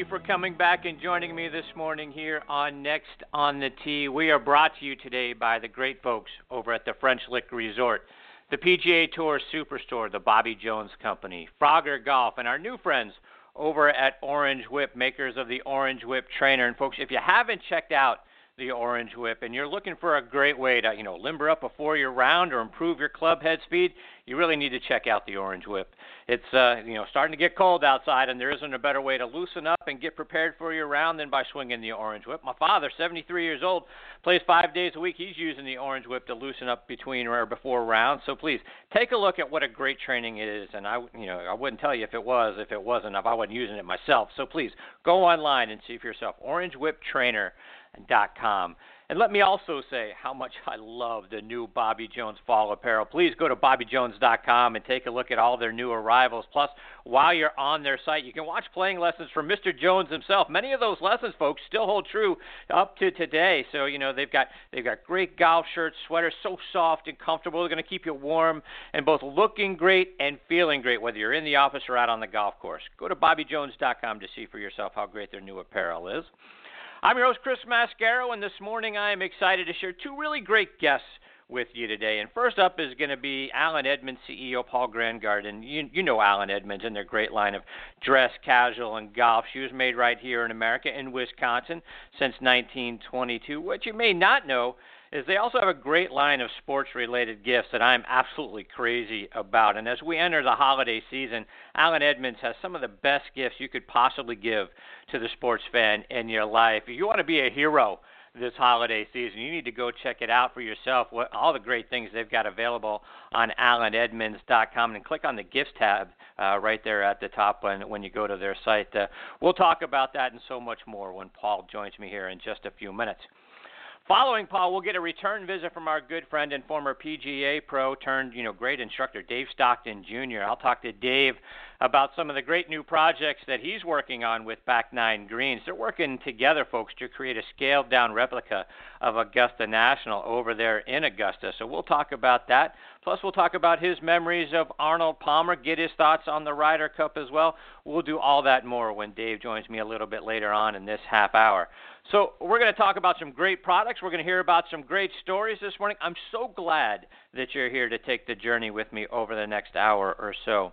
you for coming back and joining me this morning here on Next on the Tee. We are brought to you today by the great folks over at the French Lick Resort, the PGA Tour Superstore, the Bobby Jones Company, Frogger Golf, and our new friends over at Orange Whip, makers of the Orange Whip Trainer. And folks, if you haven't checked out the Orange Whip and you're looking for a great way to, you know, limber up before your round or improve your club head speed, you really need to check out the Orange Whip. It's uh, you know starting to get cold outside, and there isn't a better way to loosen up and get prepared for your round than by swinging the Orange Whip. My father, 73 years old, plays five days a week. He's using the Orange Whip to loosen up between or before rounds. So please take a look at what a great training it is. And I, you know, I wouldn't tell you if it was, if it wasn't, if I wasn't using it myself. So please go online and see for yourself. Orange Whip Trainer com. And let me also say how much I love the new Bobby Jones fall apparel. Please go to bobbyjones.com and take a look at all their new arrivals. Plus, while you're on their site, you can watch playing lessons from Mr. Jones himself. Many of those lessons, folks, still hold true up to today. So, you know, they've got they've got great golf shirts, sweaters so soft and comfortable. They're going to keep you warm and both looking great and feeling great whether you're in the office or out on the golf course. Go to bobbyjones.com to see for yourself how great their new apparel is. I'm your host, Chris Mascaro, and this morning I am excited to share two really great guests with you today. And first up is going to be Allen Edmonds CEO Paul Grangaard. And you, you know Allen Edmonds and their great line of dress, casual, and golf shoes made right here in America in Wisconsin since 1922. What you may not know is they also have a great line of sports related gifts that I'm absolutely crazy about. And as we enter the holiday season, Allen Edmonds has some of the best gifts you could possibly give to the sports fan in your life. If you want to be a hero this holiday season, you need to go check it out for yourself. What all the great things they've got available on AllenEdmonds.com and click on the gifts tab uh, right there at the top when when you go to their site. Uh, we'll talk about that and so much more when Paul joins me here in just a few minutes. Following Paul, we'll get a return visit from our good friend and former PGA pro turned, you know, great instructor Dave Stockton Jr. I'll talk to Dave about some of the great new projects that he's working on with Back Nine Greens. They're working together, folks, to create a scaled down replica of Augusta National over there in Augusta. So we'll talk about that. Plus, we'll talk about his memories of Arnold Palmer, get his thoughts on the Ryder Cup as well. We'll do all that more when Dave joins me a little bit later on in this half hour. So, we're going to talk about some great products. We're going to hear about some great stories this morning. I'm so glad that you're here to take the journey with me over the next hour or so.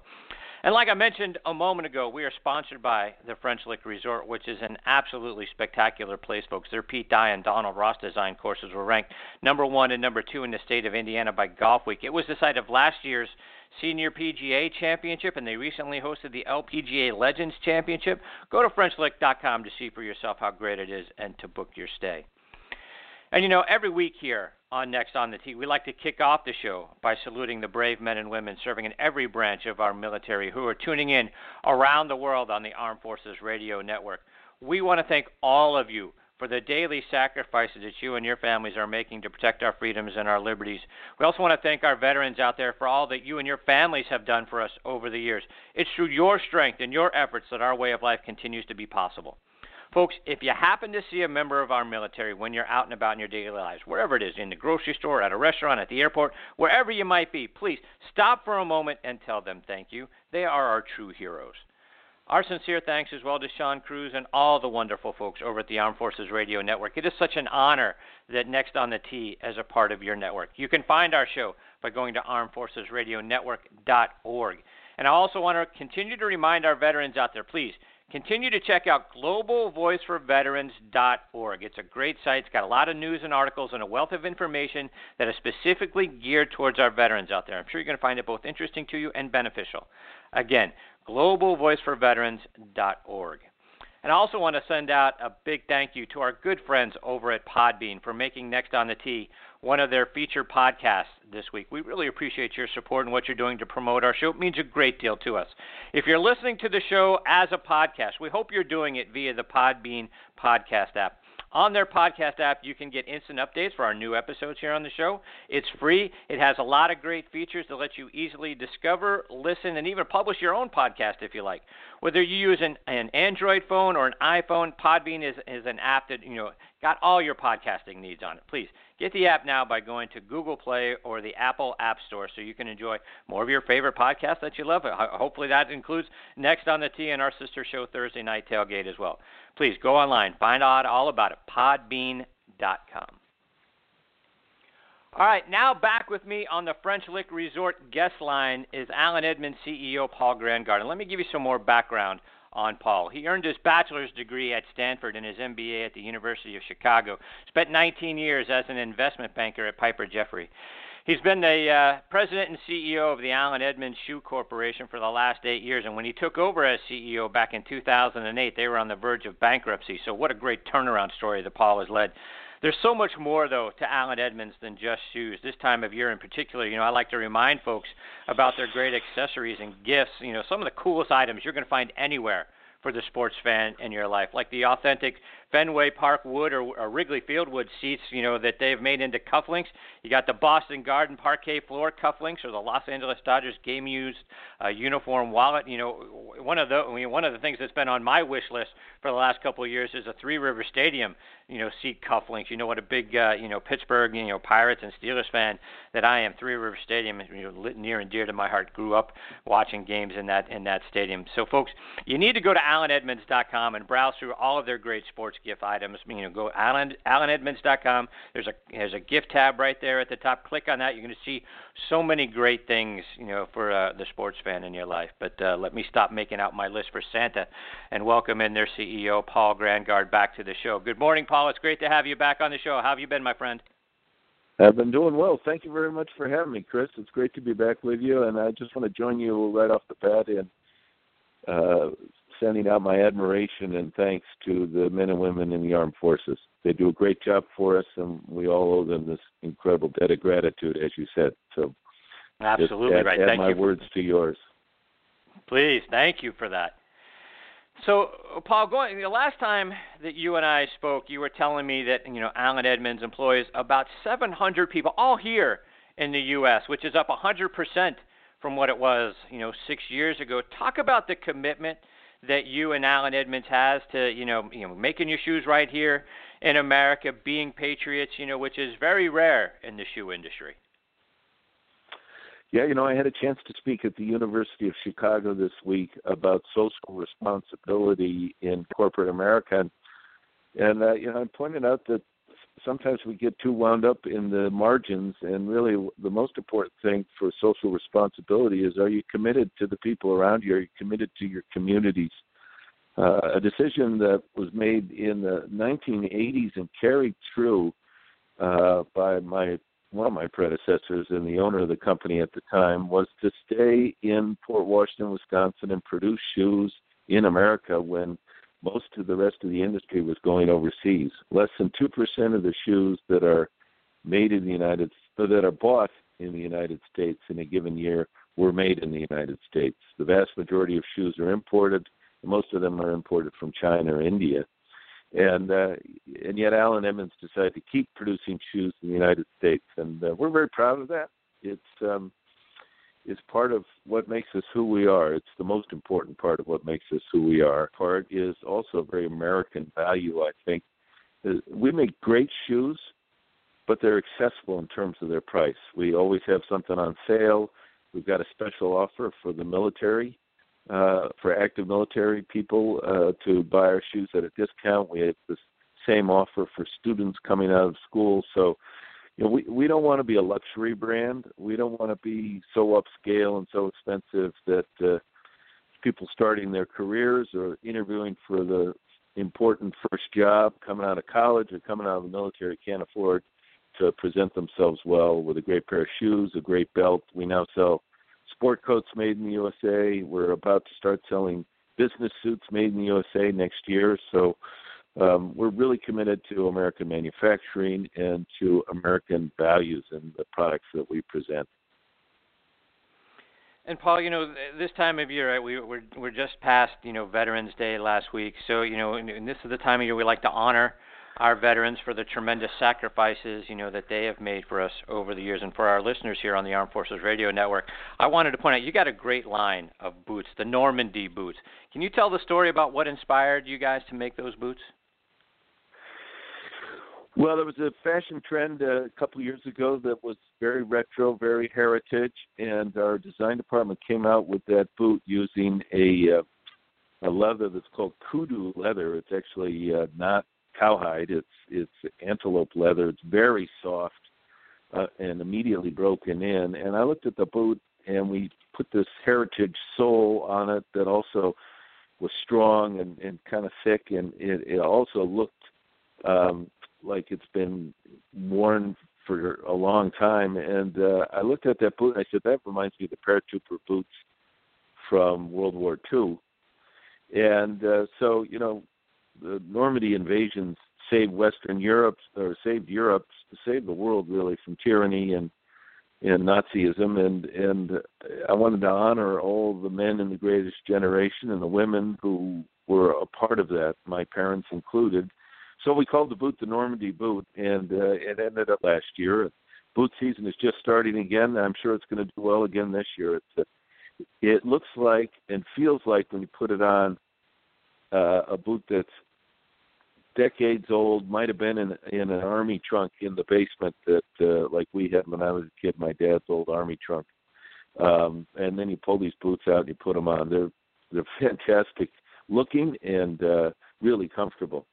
And like I mentioned a moment ago, we are sponsored by the French Lick Resort, which is an absolutely spectacular place, folks. Their Pete Dye and Donald Ross design courses were ranked number one and number two in the state of Indiana by Golf Week. It was the site of last year's Senior PGA Championship, and they recently hosted the LPGA Legends Championship. Go to FrenchLick.com to see for yourself how great it is and to book your stay. And you know, every week here on Next on the Tee, we like to kick off the show by saluting the brave men and women serving in every branch of our military who are tuning in around the world on the Armed Forces Radio Network. We want to thank all of you for the daily sacrifices that you and your families are making to protect our freedoms and our liberties. We also want to thank our veterans out there for all that you and your families have done for us over the years. It's through your strength and your efforts that our way of life continues to be possible. Folks, if you happen to see a member of our military when you're out and about in your daily lives, wherever it is, in the grocery store, at a restaurant, at the airport, wherever you might be, please stop for a moment and tell them thank you. They are our true heroes. Our sincere thanks as well to Sean Cruz and all the wonderful folks over at the Armed Forces Radio Network. It is such an honor that Next on the Tee as a part of your network. You can find our show by going to armedforcesradionetwork.org. And I also want to continue to remind our veterans out there, please continue to check out globalvoiceforveterans.org. It's a great site. It's got a lot of news and articles and a wealth of information that is specifically geared towards our veterans out there. I'm sure you're going to find it both interesting to you and beneficial. Again, globalvoiceforveterans.org. And I also want to send out a big thank you to our good friends over at Podbean for making Next on the Tee one of their featured podcasts this week. We really appreciate your support and what you're doing to promote our show. It means a great deal to us. If you're listening to the show as a podcast, we hope you're doing it via the Podbean podcast app. On their podcast app, you can get instant updates for our new episodes here on the show. It's free. It has a lot of great features to let you easily discover, listen, and even publish your own podcast if you like. Whether you use an, an Android phone or an iPhone, Podbean is, is an app that you know got all your podcasting needs on it. Please get the app now by going to Google Play or the Apple App Store so you can enjoy more of your favorite podcasts that you love. Hopefully, that includes Next on the Tee and our sister show Thursday Night Tailgate as well. Please go online, find out all about it. Podbean.com. All right, now back with me on the French Lick Resort guest line is Allen Edmonds CEO Paul Grangaard. Let me give you some more background on Paul. He earned his bachelor's degree at Stanford and his MBA at the University of Chicago. Spent 19 years as an investment banker at Piper Jaffray. He's been the uh, president and CEO of the Allen Edmonds Shoe Corporation for the last eight years. And when he took over as CEO back in 2008, they were on the verge of bankruptcy. So, what a great turnaround story that Paul has led. There's so much more, though, to Allen Edmonds than just shoes. This time of year in particular, you know, I like to remind folks about their great accessories and gifts. You know, some of the coolest items you're going to find anywhere for the sports fan in your life, like the authentic Fenway Park wood or, or Wrigley Field wood seats, you know, that they've made into cufflinks. You got the Boston Garden parquet floor cufflinks or the Los Angeles Dodgers game used uh, uniform wallet. You know, one of the I mean, one of the things that's been on my wish list for the last couple of years is a Three River Stadium, you know, seat cufflinks. You know what a big uh, you know Pittsburgh, you know, Pirates and Steelers fan that I am. Three River Stadium is you know, near and dear to my heart. Grew up watching games in that in that stadium. So folks, you need to go to AllenEdmonds.com and browse through all of their great sports gift items. You know, go Allen AllenEdmonds.com. There's a there's a gift tab right there at the top. Click on that. You're going to see so many great things, you know, for uh, the sports fan in your life. But uh, let me stop making out my list for Santa, and welcome in their CEO Paul Grangaard back to the show. Good morning, Paul. It's great to have you back on the show. How have you been, my friend? I've been doing well. Thank you very much for having me, Chris. It's great to be back with you, and I just want to join you right off the bat in uh, sending out my admiration and thanks to the men and women in the armed forces. They do a great job for us, and we all owe them this incredible debt of gratitude, as you said. So, absolutely add, right. Add thank my you. words to yours. Please, thank you for that. So, Paul, going the last time that you and I spoke, you were telling me that you know Allen Edmonds employs about 700 people, all here in the U.S., which is up 100 percent from what it was, you know, six years ago. Talk about the commitment that you and Allen Edmonds has to, you know, you know, making your shoes right here in America, being patriots, you know, which is very rare in the shoe industry. Yeah, you know, I had a chance to speak at the University of Chicago this week about social responsibility in corporate America, and, and uh, you know, I pointed out that sometimes we get too wound up in the margins and really the most important thing for social responsibility is are you committed to the people around you? Are you committed to your communities? Uh, a decision that was made in the 1980s and carried through uh, by my one of my predecessors and the owner of the company at the time was to stay in Port Washington, Wisconsin, and produce shoes in America when most of the rest of the industry was going overseas. Less than two percent of the shoes that are made in the United that are bought in the United States in a given year were made in the United States. The vast majority of shoes are imported. Most of them are imported from China or India. And uh, and yet Allen Edmonds decided to keep producing shoes in the United States, and uh, we're very proud of that. It's um, is part of what makes us who we are. It's the most important part of what makes us who we are. Part is also a very American value, I think. Uh, we make great shoes, but they're accessible in terms of their price. We always have something on sale. We've got a special offer for the military, uh, for active military people uh, to buy our shoes at a discount. We have the same offer for students coming out of school. So you know, we we don't want to be a luxury brand. We don't want to be so upscale and so expensive that uh, people starting their careers or interviewing for the important first job coming out of college or coming out of the military can't afford to present themselves well with a great pair of shoes, a great belt. We now sell sport coats made in the USA. We're about to start selling business suits made in the USA next year. So um, we're really committed to American manufacturing and to American values in the products that we present. And Paul, you know, this time of year, right, we, we're we're just past, you know, Veterans Day last week. So, you know, and, and this is the time of year we like to honor our veterans for the tremendous sacrifices, you know, that they have made for us over the years. And for our listeners here on the Armed Forces Radio Network, I wanted to point out you got a great line of boots, the Normandy boots. Can you tell the story about what inspired you guys to make those boots? Well, there was a fashion trend uh, a couple of years ago that was very retro, very heritage, and our design department came out with that boot using a uh, a leather that's called kudu leather. It's actually uh, not cowhide; it's it's antelope leather. It's very soft uh, and immediately broken in. And I looked at the boot, and we put this heritage sole on it that also was strong and, and kind of thick, and it, it also looked um, like it's been worn for a long time. And uh, I looked at that boot and I said, that reminds me of the paratrooper boots from World War II. And uh, so, you know, the Normandy invasions saved Western Europe or saved Europe, saved the world really from tyranny and and Nazism. And and I wanted to honor all the men in the greatest generation and the women who were a part of that, my parents included. So we called the boot the Normandy boot, and uh, it ended up last year. Boot season is just starting again. I'm sure it's going to do well again this year. It's a, it looks like and feels like when you put it on uh, a boot that's decades old, might have been in in an army trunk in the basement that uh, like we had when I was a kid, my dad's old army trunk. Um, and then you pull these boots out and you put them on. They're they're fantastic looking and uh, really comfortable.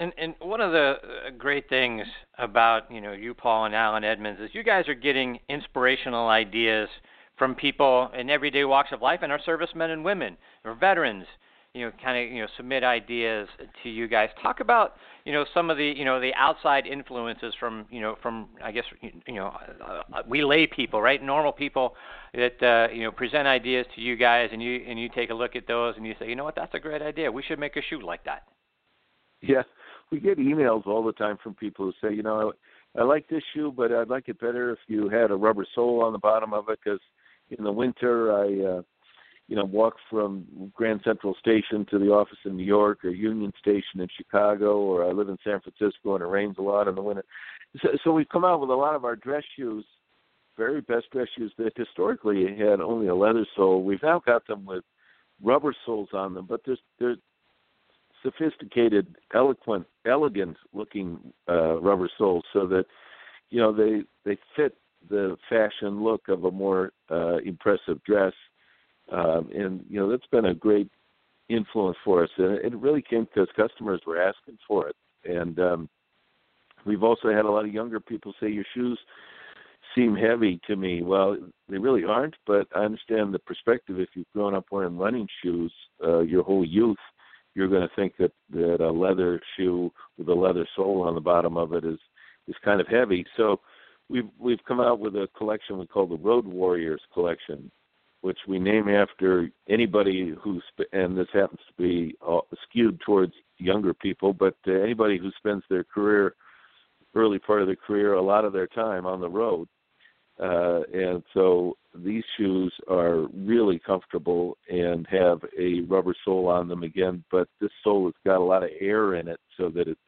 And and one of the uh, great things about you know you Paul and Allen Edmonds is you guys are getting inspirational ideas from people in everyday walks of life and our servicemen and women or veterans you know kind of you know submit ideas to you guys. Talk about you know some of the you know the outside influences from you know from i guess you know uh, we lay people right? Normal people that uh, you know present ideas to you guys and you and you take a look at those and you say you know what? That's a great idea. We should make a shoe like that. Yeah we get emails all the time from people who say, you know, I, I like this shoe, but I'd like it better if you had a rubber sole on the bottom of it because in the winter I, uh, you know, walk from Grand Central Station to the office in New York or Union Station in Chicago, or I live in San Francisco and it rains a lot in the winter. So, so we've come out with a lot of our dress shoes, very best dress shoes that historically had only a leather sole. We've now got them with rubber soles on them, but there's there's sophisticated, eloquent, elegant looking uh, rubber soles so that you know they they fit the fashion look of a more uh, impressive dress. Um, and you know that's been a great influence for us, and it really came because customers were asking for it. And um, we've also had a lot of younger people say your shoes seem heavy to me. Well, they really aren't, but I understand the perspective. If you've grown up wearing running shoes uh, your whole youth, you're going to think that that a leather shoe with a leather sole on the bottom of it is is kind of heavy. So we've we've come out with a collection we call the Road Warriors collection, which we name after anybody who's and this happens to be uh, skewed towards younger people, but uh, anybody who spends their career early part of their career a lot of their time on the road uh, and so these shoes are really comfortable and have a rubber sole on them again, but this sole has got a lot of air in it so that it's,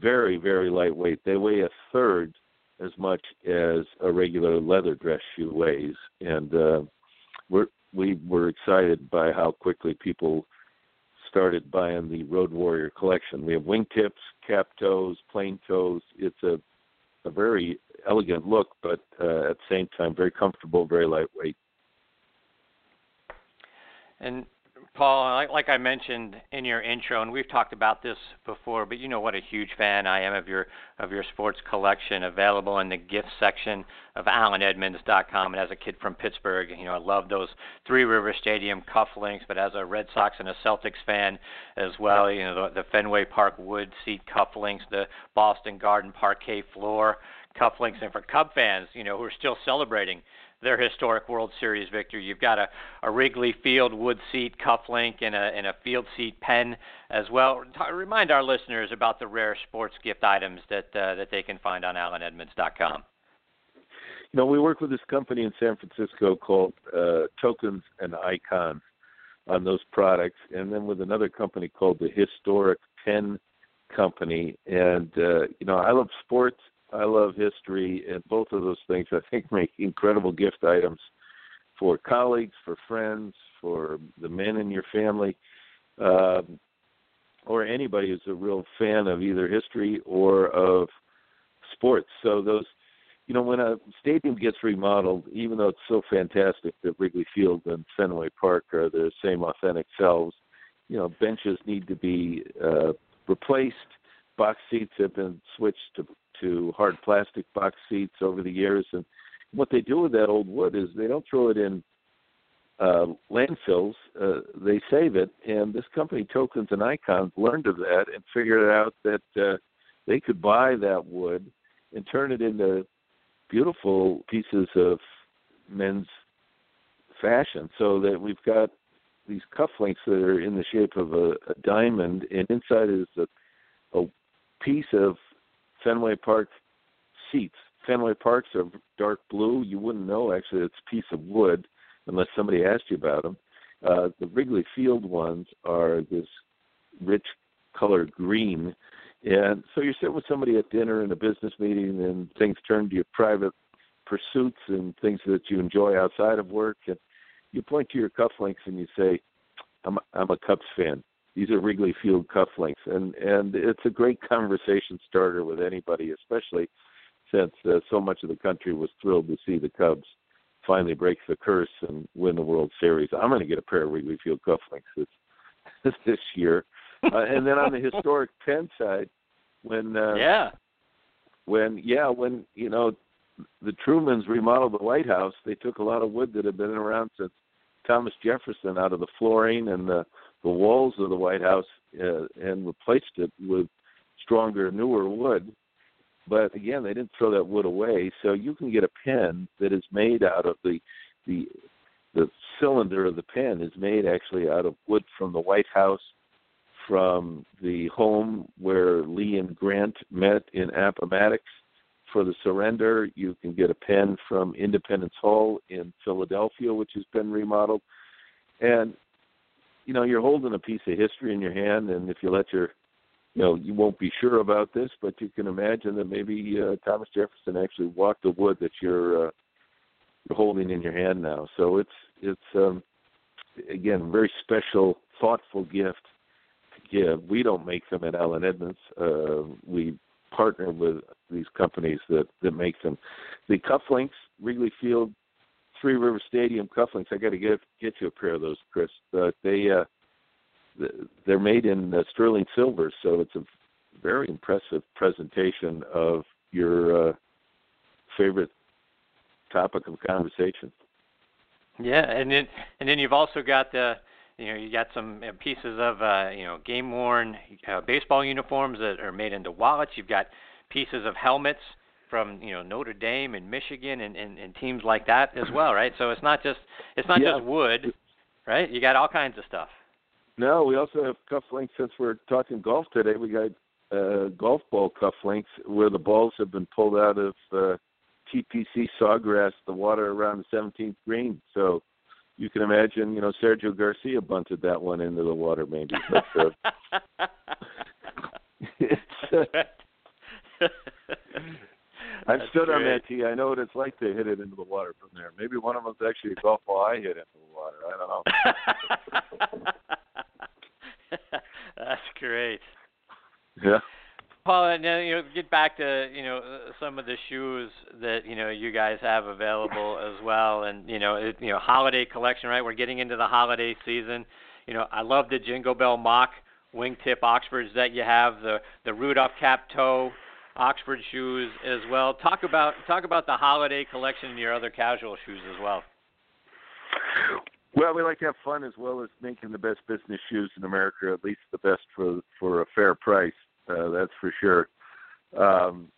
very, very lightweight. They weigh a third as much as a regular leather dress shoe weighs. And uh, we're, we were excited by how quickly people started buying the Road Warrior collection. We have wingtips, cap toes, plain toes. It's a a very elegant look, but uh, at the same time very comfortable, very lightweight. And Paul, like I mentioned in your intro, and we've talked about this before, but you know what a huge fan I am of your of your sports collection, available in the gift section of AllenEdmonds.com. And as a kid from Pittsburgh, you know I love those Three River Stadium cufflinks. But as a Red Sox and a Celtics fan as well, you know the, the Fenway Park wood seat cufflinks, the Boston Garden parquet floor cufflinks, and for Cub fans, you know who are still celebrating their historic World Series victory. You've got a, a Wrigley Field wood seat cufflink and a, and a field seat pen as well. Remind our listeners about the rare sports gift items that uh, that they can find on AllenEdmonds.com. You know, we work with this company in San Francisco called uh, Tokens and Icons on those products, and then with another company called the Historic Pen Company. And uh, you know, I love sports I love history, and both of those things I think make incredible gift items for colleagues, for friends, for the men in your family. Um, or anybody who's a real fan of either history or of sports. So those, you know, when a stadium gets remodeled, even though it's so fantastic that Wrigley Field and Fenway Park are the same authentic selves, you know, benches need to be uh, replaced. Box seats have been switched to to hard plastic box seats over the years, and what they do with that old wood is they don't throw it in uh, landfills. Uh, they save it, and this company, Tokens and Icons, learned of that and figured out that uh, they could buy that wood and turn it into beautiful pieces of men's fashion. So that we've got these cufflinks that are in the shape of a, a diamond, and inside is a, a piece of Fenway Park seats. Fenway Parks are dark blue. You wouldn't know actually it's a piece of wood unless somebody asked you about them. Uh, the Wrigley Field ones are this rich colored green. And so you're sitting with somebody at dinner in a business meeting and things turn to your private pursuits and things that you enjoy outside of work. And you point to your cufflinks and you say, I'm, I'm a Cubs fan. These are Wrigley Field cufflinks. And, and it's a great conversation starter with anybody, especially since uh, so much of the country was thrilled to see the Cubs finally break the curse and win the World Series. I'm going to get a pair of Wrigley Field cufflinks this this year. Uh, and then on the historic Pen side, when uh, yeah, when yeah, when you know the Trumans remodeled the White House, they took a lot of wood that had been around since Thomas Jefferson out of the flooring and the the walls of the White House uh, and replaced it with stronger, newer wood but again, they didn't throw that wood away, so you can get a pen that is made out of the the the cylinder of the pen is made actually out of wood from the White House, from the home where Lee and Grant met in Appomattox for the surrender. You can get a pen from Independence Hall in Philadelphia, which has been remodeled. And you know, you're holding a piece of history in your hand, and if you let your you know, you won't be sure about this, but you can imagine that maybe uh, Thomas Jefferson actually walked the wood that you're uh, you're holding in your hand now. So it's it's um, again very special, thoughtful gift to give. We don't make them at Allen Edmonds. Uh, we partner with these companies that that make them. The cufflinks, Wrigley Field, Three River Stadium cufflinks. I got to get get you a pair of those, Chris. But they uh, they're made in uh, sterling silver, so it's a very impressive presentation of your uh, favorite topic of conversation. Yeah, and then and then you've also got the you know you got some uh, pieces of uh, you know game worn uh, baseball uniforms that are made into wallets. You've got pieces of helmets from you know Notre Dame and Michigan and, and, and teams like that as well, right? So it's not just it's not yeah. just wood, right? You got all kinds of stuff. No, we also have cufflinks. Since we're talking golf today, we got uh, golf ball cufflinks where the balls have been pulled out of uh, TPC sawgrass, the water around the 17th green. So you can imagine, you know, Sergio Garcia bunted that one into the water, maybe. But, uh, it's, uh, I've stood great. on that tee. I know what it's like to hit it into the water from there. Maybe one of them's actually a golf ball I hit into the water. I don't know. That's great. Yeah. Paul, and then, you know, get back to you know some of the shoes that you know you guys have available as well, and you know, it, you know, holiday collection. Right, we're getting into the holiday season. You know, I love the Jingle Bell Mock wingtip Oxfords that you have, the the Rudolph cap toe Oxford shoes as well. Talk about talk about the holiday collection and your other casual shoes as well. Well, we like to have fun as well as making the best business shoes in America, at least the best for for a fair price. Uh, that's for sure. Um,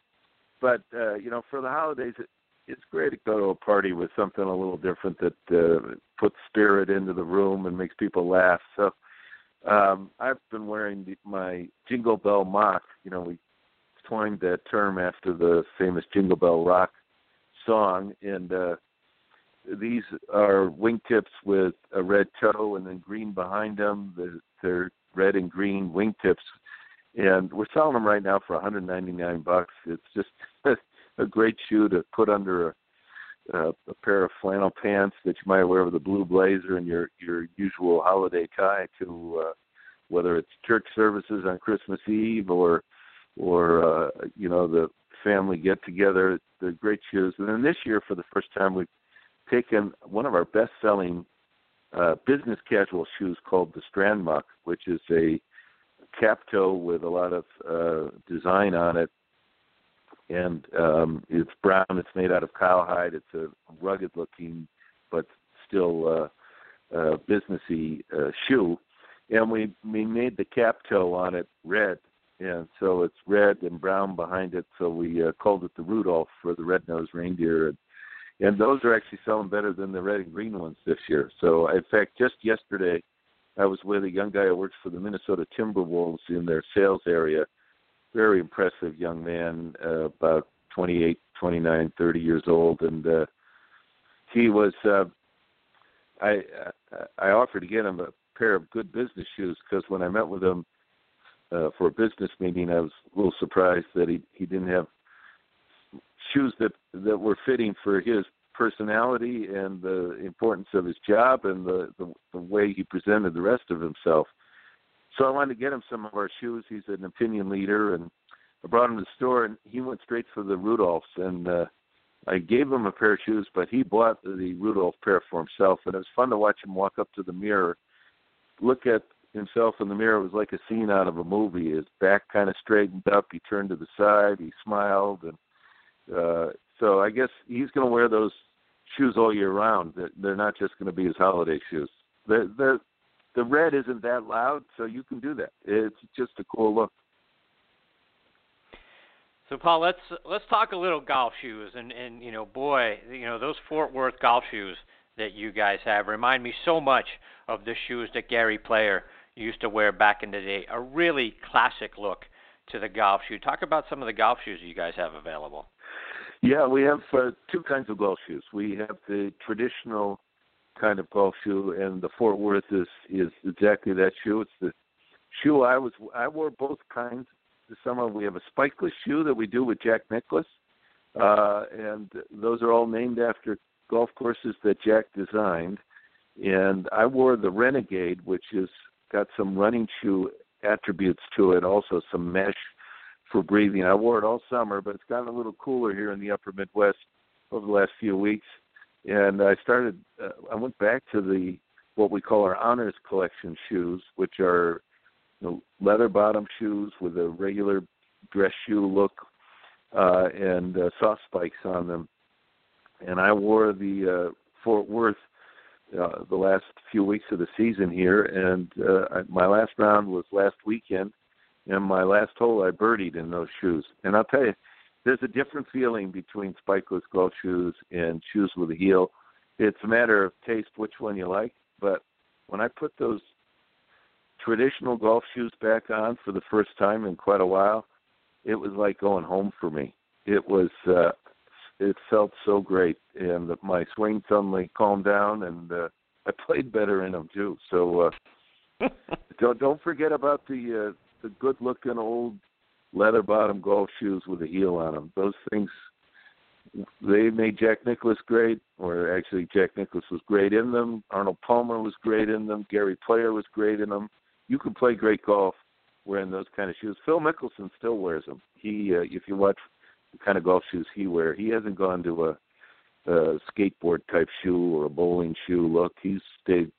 but uh, you know, for the holidays, it, it's great to go to a party with something a little different that uh, puts spirit into the room and makes people laugh. So um, I've been wearing the, my Jingle Bell mock. You know, we coined that term after the famous Jingle Bell Rock song, and uh, these are wingtips with a red toe and then green behind them. They're red and green wingtips, and we're selling them right now for 199 bucks. It's just a great shoe to put under a, a, a pair of flannel pants that you might wear with a blue blazer and your your usual holiday tie to uh, whether it's church services on Christmas Eve or or uh, you know the family get together. They're great shoes. And then this year, for the first time, we've taken one of our best selling uh, business casual shoes called the Strandmok, which is a cap toe with a lot of uh, design on it. And um, it's brown. It's made out of cowhide. It's a rugged looking, but still uh, uh, businessy uh, shoe. And we we made the cap toe on it red, and so it's red and brown behind it. So we uh, called it the Rudolph for the red-nosed reindeer. And and those are actually selling better than the red and green ones this year. So, in fact, just yesterday, I was with a young guy who works for the Minnesota Timberwolves in their sales area. Very impressive young man, uh, about 28, 29, 30 years old, and uh, he was. Uh, I I offered to get him a pair of good business shoes because when I met with him uh, for a business meeting, I was a little surprised that he he didn't have shoes that that were fitting for his personality and the importance of his job and the, the the way he presented the rest of himself. So I wanted to get him some of our shoes. He's an opinion leader, and I brought him to the store, and he went straight for the Rudolphs. And uh, I gave him a pair of shoes, but he bought the Rudolph pair for himself, and it was fun to watch him walk up to the mirror, look at himself in the mirror. Was like a scene out of a movie. His back kind of straightened up. He turned to the side. He smiled, and uh, so I guess he's going to wear those shoes all year round. They're not just going to be his holiday shoes. The the the red isn't that loud, so you can do that. It's just a cool look. So Paul, let's let's talk a little golf shoes, and and you know, boy, you know those Fort Worth golf shoes that you guys have remind me so much of the shoes that Gary Player used to wear back in the day. A really classic look to the golf shoe. Talk about some of the golf shoes you guys have available. Yeah, we have uh, two kinds of golf shoes. We have the traditional kind of golf shoe, and the Fort Worth is is exactly that shoe. It's the shoe I was I wore both kinds this summer. We have a spikeless shoe that we do with Jack Nicklaus, uh, and those are all named after golf courses that Jack designed. And I wore the Renegade, which has got some running shoe attributes to it, also some mesh for breathing. I wore it all summer, but it's gotten a little cooler here in the upper Midwest over the last few weeks. And I started, uh, I went back to the what we call our honors collection shoes, which are you know, leather bottom shoes with a regular dress shoe look uh, and uh, soft spikes on them. And I wore the uh, Fort Worth uh, the last few weeks of the season here, and uh, my last round was last weekend and my last hole I birdied in those shoes. And I'll tell you, there's a different feeling between spikeless golf shoes and shoes with a heel. It's a matter of taste which one you like. But when I put those traditional golf shoes back on for the first time in quite a while, it was like going home for me. It was uh it felt so great and my swing suddenly calmed down and uh I played better in them too. So uh don't don't forget about the uh the good looking old leather bottom golf shoes with a heel on them. Those things they made Jack Nicklaus great, or actually Jack Nicklaus was great in them. Arnold Palmer was great in them. Gary Player was great in them. You can play great golf wearing those kind of shoes. Phil Mickelson still wears them. He, uh, if you watch kind of golf shoes he wears, he hasn't gone to a, a skateboard type shoe or a bowling shoe look. He's stayed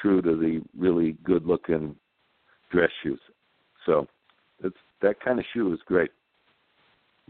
true to the really good looking dress shoes. So it's that kind of shoe is great.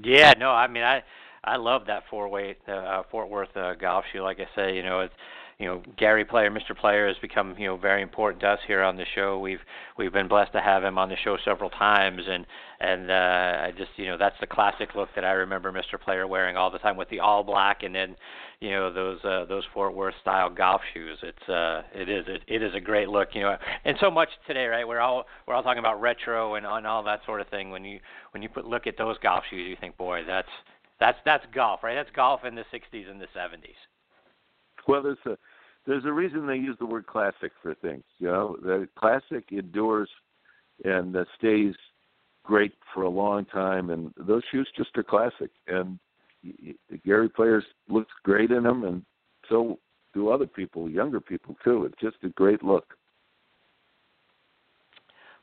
Yeah, no, I mean I I love that four weight uh, Fort Worth uh, golf shoe. Like I say, you know, it's you know Gary Player, Mr. Player has become you know very important to us here on the show. We've we've been blessed to have him on the show several times, and and uh, I just you know that's the classic look that I remember Mr. Player wearing all the time with the all black, and then you know those uh, those Fort Worth style golf shoes. It's uh, it is it, it is a great look, you know, and so much today, right? We're all we're all talking about retro and on all that sort of thing. When you when you put look at those golf shoes, you think, boy, that's that's that's golf, right? That's golf in the '60s and the '70s. Well, there's a there's a reason they use the word classic for things. You know, the classic endures and uh, stays great for a long time, and those shoes just are classic. And Gary Players looks great in them, and so do other people, younger people too. It's just a great look.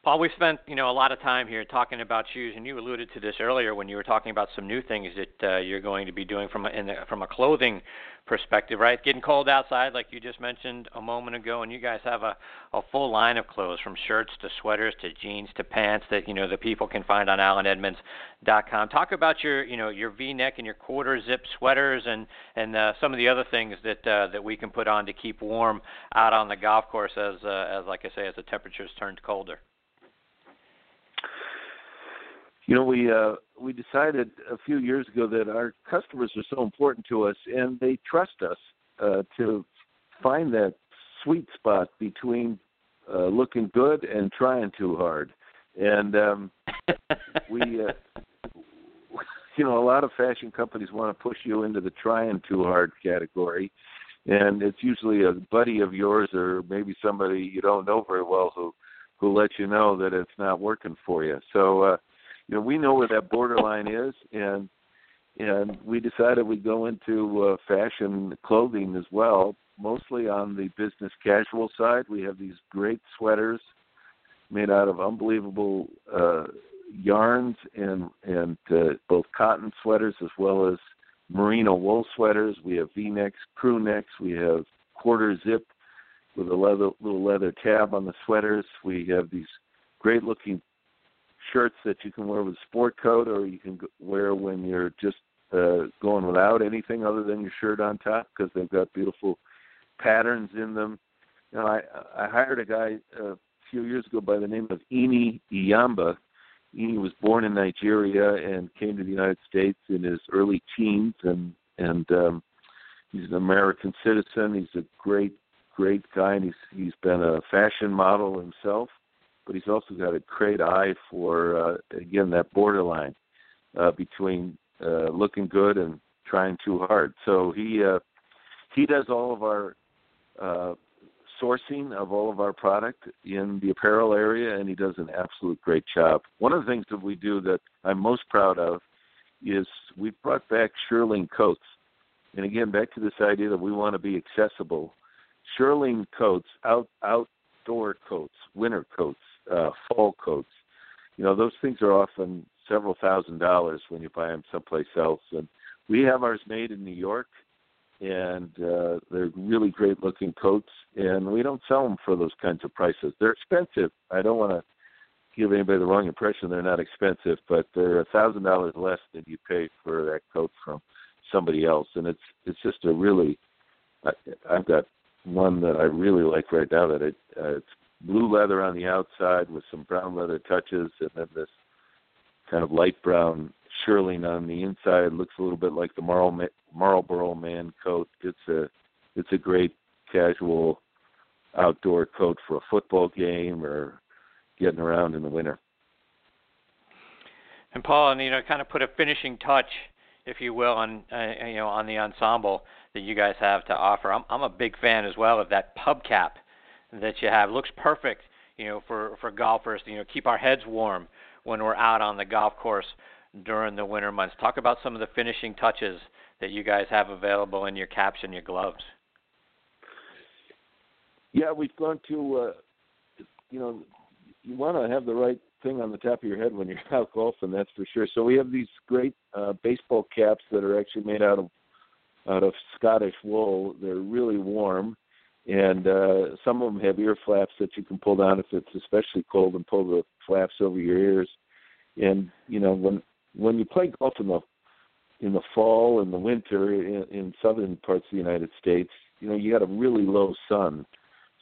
Paul, we spent you know a lot of time here talking about shoes, and you alluded to this earlier when you were talking about some new things that uh, you're going to be doing from a, the, from a clothing perspective, right? Getting cold outside, like you just mentioned a moment ago, and you guys have a, a full line of clothes from shirts to sweaters to jeans to pants that you know the people can find on AllenEdmonds.com. Talk about your you know your V-neck and your quarter zip sweaters and and uh, some of the other things that uh, that we can put on to keep warm out on the golf course as uh, as like I say as the temperatures turned colder. You know, we uh, we decided a few years ago that our customers are so important to us, and they trust us uh, to find that sweet spot between uh, looking good and trying too hard. And um, we, uh, you know, a lot of fashion companies want to push you into the trying too hard category, and it's usually a buddy of yours or maybe somebody you don't know very well who who lets you know that it's not working for you. So. uh you know, we know where that borderline is, and and we decided we'd go into uh, fashion clothing as well, mostly on the business casual side. We have these great sweaters made out of unbelievable uh, yarns and and uh, both cotton sweaters as well as merino wool sweaters. We have V-necks, crew necks. We have quarter zip with a leather, little leather tab on the sweaters. We have these great looking shirts that you can wear with a sport coat or you can wear when you're just uh, going without anything other than your shirt on top because they've got beautiful patterns in them. You know, I I hired a guy a few years ago by the name of Ini Iyamba. Ini was born in Nigeria and came to the United States in his early teens, and and um, he's an American citizen. He's a great great guy, and he's he's been a fashion model himself but he's also got a great eye for uh, again that borderline uh, between uh, looking good and trying too hard. So he uh, he does all of our uh, sourcing of all of our product in the apparel area, and he does an absolute great job. One of the things that we do that I'm most proud of is we've brought back shearling coats. And again, back to this idea that we want to be accessible. Shearling coats, out outdoor coats, winter coats, uh, fall coats. You know, those things are often several thousand dollars when you buy them someplace else. And we have ours made in New York, and uh, they're really great looking coats. And we don't sell them for those kinds of prices. They're expensive. I don't want to give anybody the wrong impression. They're not expensive, but they're a thousand dollars less than you pay for that coat from somebody else. And it's it's just a really I, I've got one that I really like right now that it, uh, it's blue leather on the outside with some brown leather touches, and then this kind of light brown shearling on the inside. Looks a little bit like the Marl- Marlboro Man coat. It's a it's a great casual outdoor coat for a football game or getting around in the winter. And Paul, and you know, kind of put a finishing touch, if you will, on uh, you know on the ensemble that you guys have to offer. I'm I'm a big fan as well of that pub cap that you have. Looks perfect, you know, for for golfers. You know, keep our heads warm when we're out on the golf course during the winter months. Talk about some of the finishing touches that you guys have available in your caps and your gloves. Yeah, we've gone to, uh, you know, you want to have the right thing on the top of your head when you're out golfing, that's for sure. So we have these great uh, baseball caps that are actually made out of out of Scottish wool. They're really warm, and uh, some of them have ear flaps that you can pull down if it's especially cold and pull the flaps over your ears. And you know when when you play golf in the in the fall and the winter in, in southern parts of the United States, you know you got a really low sun.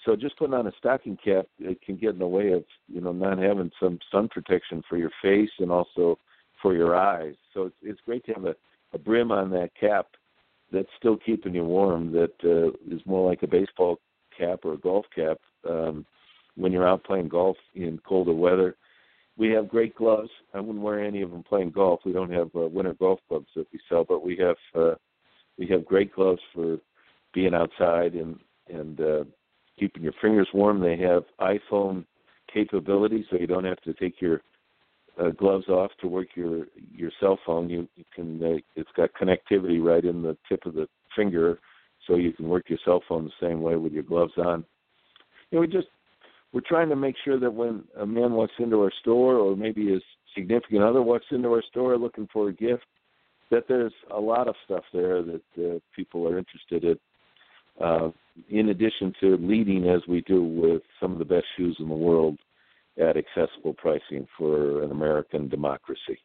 So just putting on a stocking cap it can get in the way of you know not having some sun protection for your face and also for your eyes. So it's it's great to have a, a brim on that cap that's still keeping you warm that uh, is more like a baseball cap or a golf cap um, when you're out playing golf in colder weather. We have great gloves. I wouldn't wear any of them playing golf. We don't have uh, winter golf clubs that we sell, but we have uh, we have great gloves for being outside and and uh, keeping your fingers warm. They have iPhone capability, so you don't have to take your uh, gloves off to work your your cell phone. You, you can uh, it's got connectivity right in the tip of the finger, so you can work your cell phone the same way with your gloves on. You know, we just we're trying to make sure that when a man walks into our store, or maybe his significant other walks into our store looking for a gift, that there's a lot of stuff there that uh, people are interested in. Uh, in addition to leading as we do with some of the best shoes in the world at accessible pricing for an American democracy.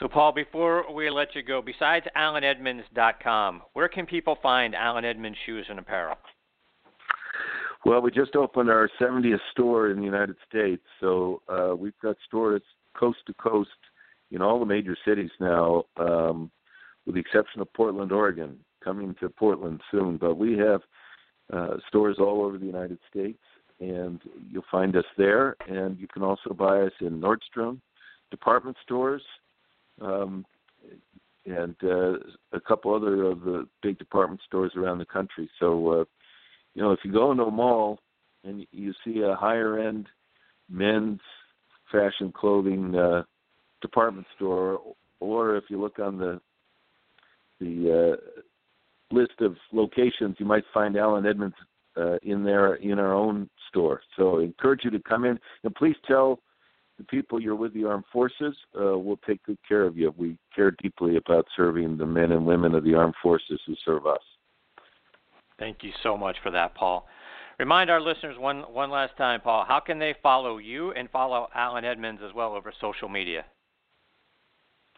So, Paul, before we let you go, besides AllenEdmonds.com, where can people find Allen Edmonds shoes and apparel? Well, we just opened our 70th store in the United States, so uh, we've got stores coast to coast in all the major cities now, um, with the exception of Portland, Oregon, coming to Portland soon. But we have uh, stores all over the United States, and you'll find us there. And you can also buy us in Nordstrom department stores, um, and uh, a couple other of the big department stores around the country. So, uh, you know, if you go into a mall and you see a higher end men's fashion clothing uh, department store, or if you look on the the uh, list of locations, you might find Allen Edmonds uh, in there in our own store. So I encourage you to come in and please tell the people you're with the armed forces. Uh, we'll take good care of you. We care deeply about serving the men and women of the armed forces who serve us. Thank you so much for that, Paul. Remind our listeners one one last time, Paul. How can they follow you and follow Allen Edmonds as well over social media?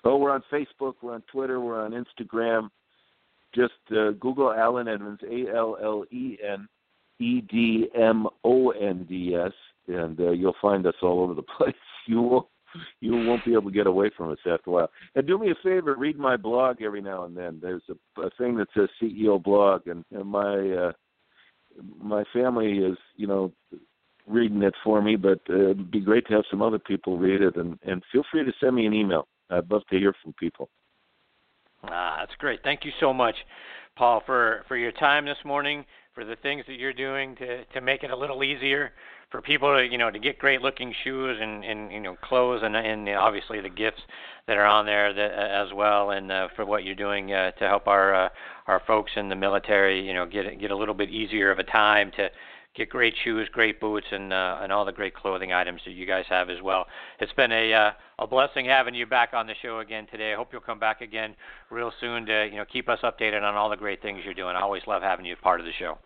Oh, we're on Facebook, we're on Twitter, we're on Instagram. Just uh, Google Allen Edmonds, A L L E N E D M O N D S, and uh, you'll find us all over the place. You will you won't be able to get away from us after a while. And do me a favor, read my blog every now and then. There's a, a thing that says CEO blog, and, and my uh, my family is you know reading it for me, but uh, it'd be great to have some other people read it. And and feel free to send me an email. I'd love to hear from people. Ah, that's great. Thank you so much, Paul, for for your time this morning, for the things that you're doing to to make it a little easier for people to you know to get great looking shoes and and you know clothes and and obviously the gifts that are on there that, uh, as well and uh, for what you're doing uh, to help our uh, our folks in the military you know get get a little bit easier of a time to get great shoes, great boots, and uh, and all the great clothing items that you guys have as well. It's been a uh, a blessing having you back on the show again today. I hope you'll come back again real soon to you know keep us updated on all the great things you're doing. I always love having you part of the show.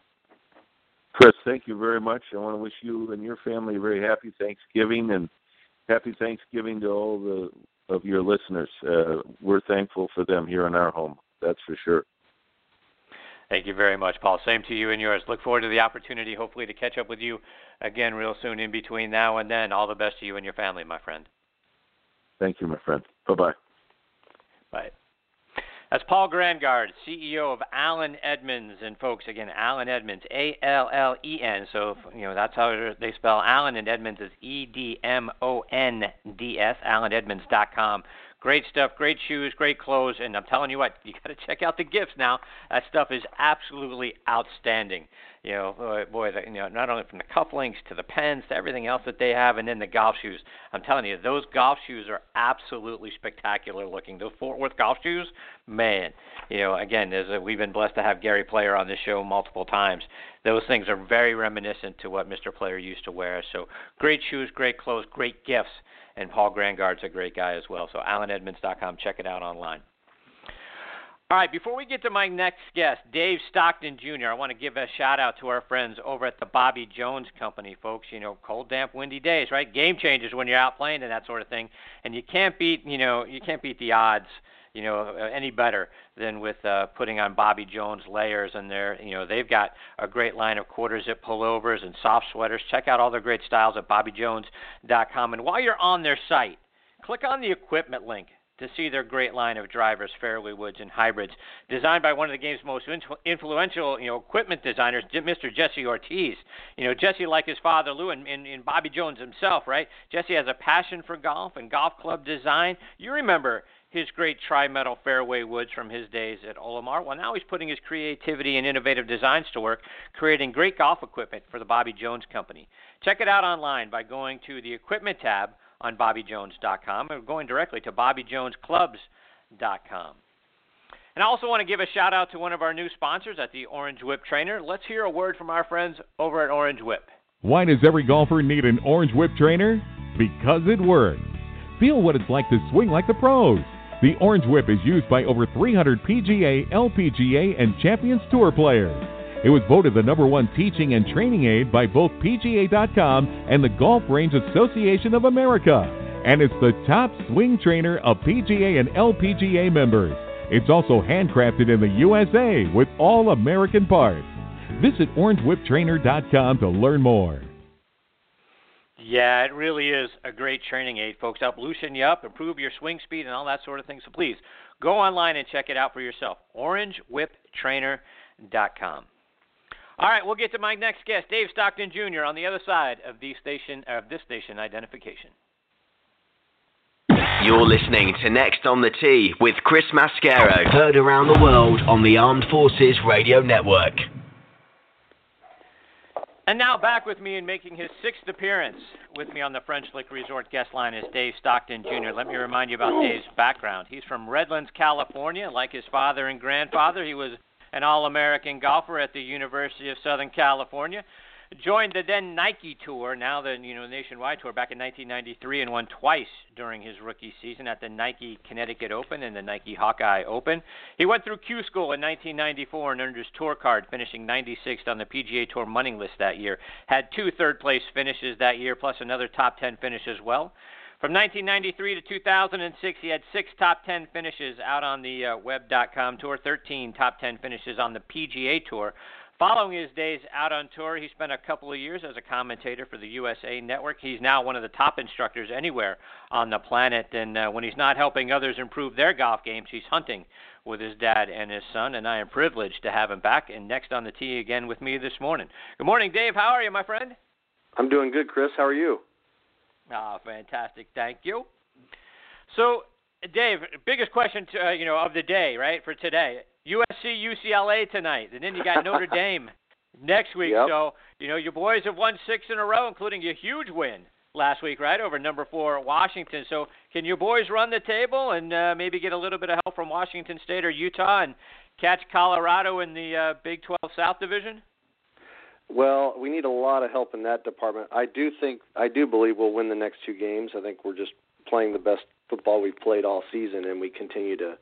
Chris, thank you very much. I want to wish you and your family a very happy Thanksgiving and happy Thanksgiving to all the of your listeners. Uh, we're thankful for them here in our home. That's for sure. Thank you very much, Paul. Same to you and yours. Look forward to the opportunity, hopefully, to catch up with you again real soon in between now and then. All the best to you and your family, my friend. Thank you, my friend. Bye-bye. Bye. That's Paul Grangaard, CEO of Allen Edmonds, and folks, again, Allen Edmonds, A L L E N. So you know that's how they spell Allen, and Edmonds is E D M O N D S. AllenEdmonds.com. Great stuff, great shoes, great clothes, and I'm telling you what, you got to check out the gifts now. That stuff is absolutely outstanding. You know, oh, boy, the, you know, not only from the cufflinks to the pens to everything else that they have, and then the golf shoes. I'm telling you, those golf shoes are absolutely spectacular looking. Those Fort Worth golf shoes, man. You know, again, as a, we've been blessed to have Gary Player on this show multiple times. Those things are very reminiscent to what Mr. Player used to wear. So, great shoes, great clothes, great gifts and Paul Grangaard's a great guy as well. So AllenEdmonds.com, check it out online. All right, before we get to my next guest, Dave Stockton Jr., I want to give a shout out to our friends over at the Bobby Jones Company, folks. You know, cold, damp, windy days, right? Game changers when you're out playing and that sort of thing. And you can't beat, you know, you can't beat the odds you know, uh, any better than with uh, putting on Bobby Jones layers. And they're, you know, they've got a great line of quarter zip pullovers and soft sweaters. Check out all their great styles at BobbyJones.com. And while you're on their site, click on the equipment link to see their great line of drivers, fairway woods, and hybrids, designed by one of the game's most influential, you know, equipment designers, Mr. Jesse Ortiz. You know, Jesse, like his father Lou, and, and, and Bobby Jones himself, right? Jesse has a passion for golf and golf club design. You remember his great tri-metal fairway woods from his days at Orlimar. Well, now he's putting his creativity and innovative designs to work, creating great golf equipment for the Bobby Jones Company. Check it out online by going to the equipment tab on BobbyJones.com or going directly to BobbyJonesClubs.com. And I also want to give a shout out to one of our new sponsors at the Orange Whip Trainer. Let's hear a word from our friends over at Orange Whip. Why does every golfer need an Orange Whip Trainer? Because it works. Feel what it's like to swing like the pros. The Orange Whip is used by over 300 PGA, LPGA, and Champions Tour players. It was voted the number one teaching and training aid by both PGA.com and the Golf Range Association of America. And it's the top swing trainer of PGA and LPGA members. It's also handcrafted in the USA with all American parts. Visit orangewhiptrainer.com to learn more. Yeah, it really is a great training aid, folks. Help loosen you up, improve your swing speed, and all that sort of thing. So please go online and check it out for yourself. OrangeWhipTrainer.com. All right, we'll get to my next guest, Dave Stockton Jr. on the other side of the station of this station identification. You're listening to Next on the Tee with Chris Mascaro, heard around the world on the Armed Forces Radio Network. And now back with me and making his sixth appearance with me on the French Lick Resort guest line is Dave Stockton Jr. Let me remind you about Dave's background. He's from Redlands, California. Like his father and grandfather, he was an All American golfer at the University of Southern California joined the then Nike Tour, now the you know nationwide tour, back in 1993, and won twice during his rookie season at the Nike Connecticut Open and the Nike Hawkeye Open. He went through Q School in 1994 and earned his tour card, finishing 96th on the PGA Tour money list that year. Had two third-place finishes that year, plus another top 10 finish as well. From 1993 to 2006, he had six top 10 finishes out on the uh, web.com tour, 13 top 10 finishes on the PGA Tour. Following his days out on tour, he spent a couple of years as a commentator for the USA Network. He's now one of the top instructors anywhere on the planet. And uh, when he's not helping others improve their golf games, he's hunting with his dad and his son. And I am privileged to have him back and next on the tee again with me this morning. Good morning, Dave. How are you, my friend? I'm doing good, Chris. How are you? Ah, fantastic. Thank you. So, Dave, biggest question to, uh, you know of the day, right, for today. USC UCLA tonight, and then you got Notre Dame next week. Yep. So you know your boys have won six in a row, including a huge win last week, right over number four Washington. So can your boys run the table and uh, maybe get a little bit of help from Washington State or Utah and catch Colorado in the uh, Big 12 South Division? Well, we need a lot of help in that department. I do think, I do believe we'll win the next two games. I think we're just playing the best football we've played all season, and we continue to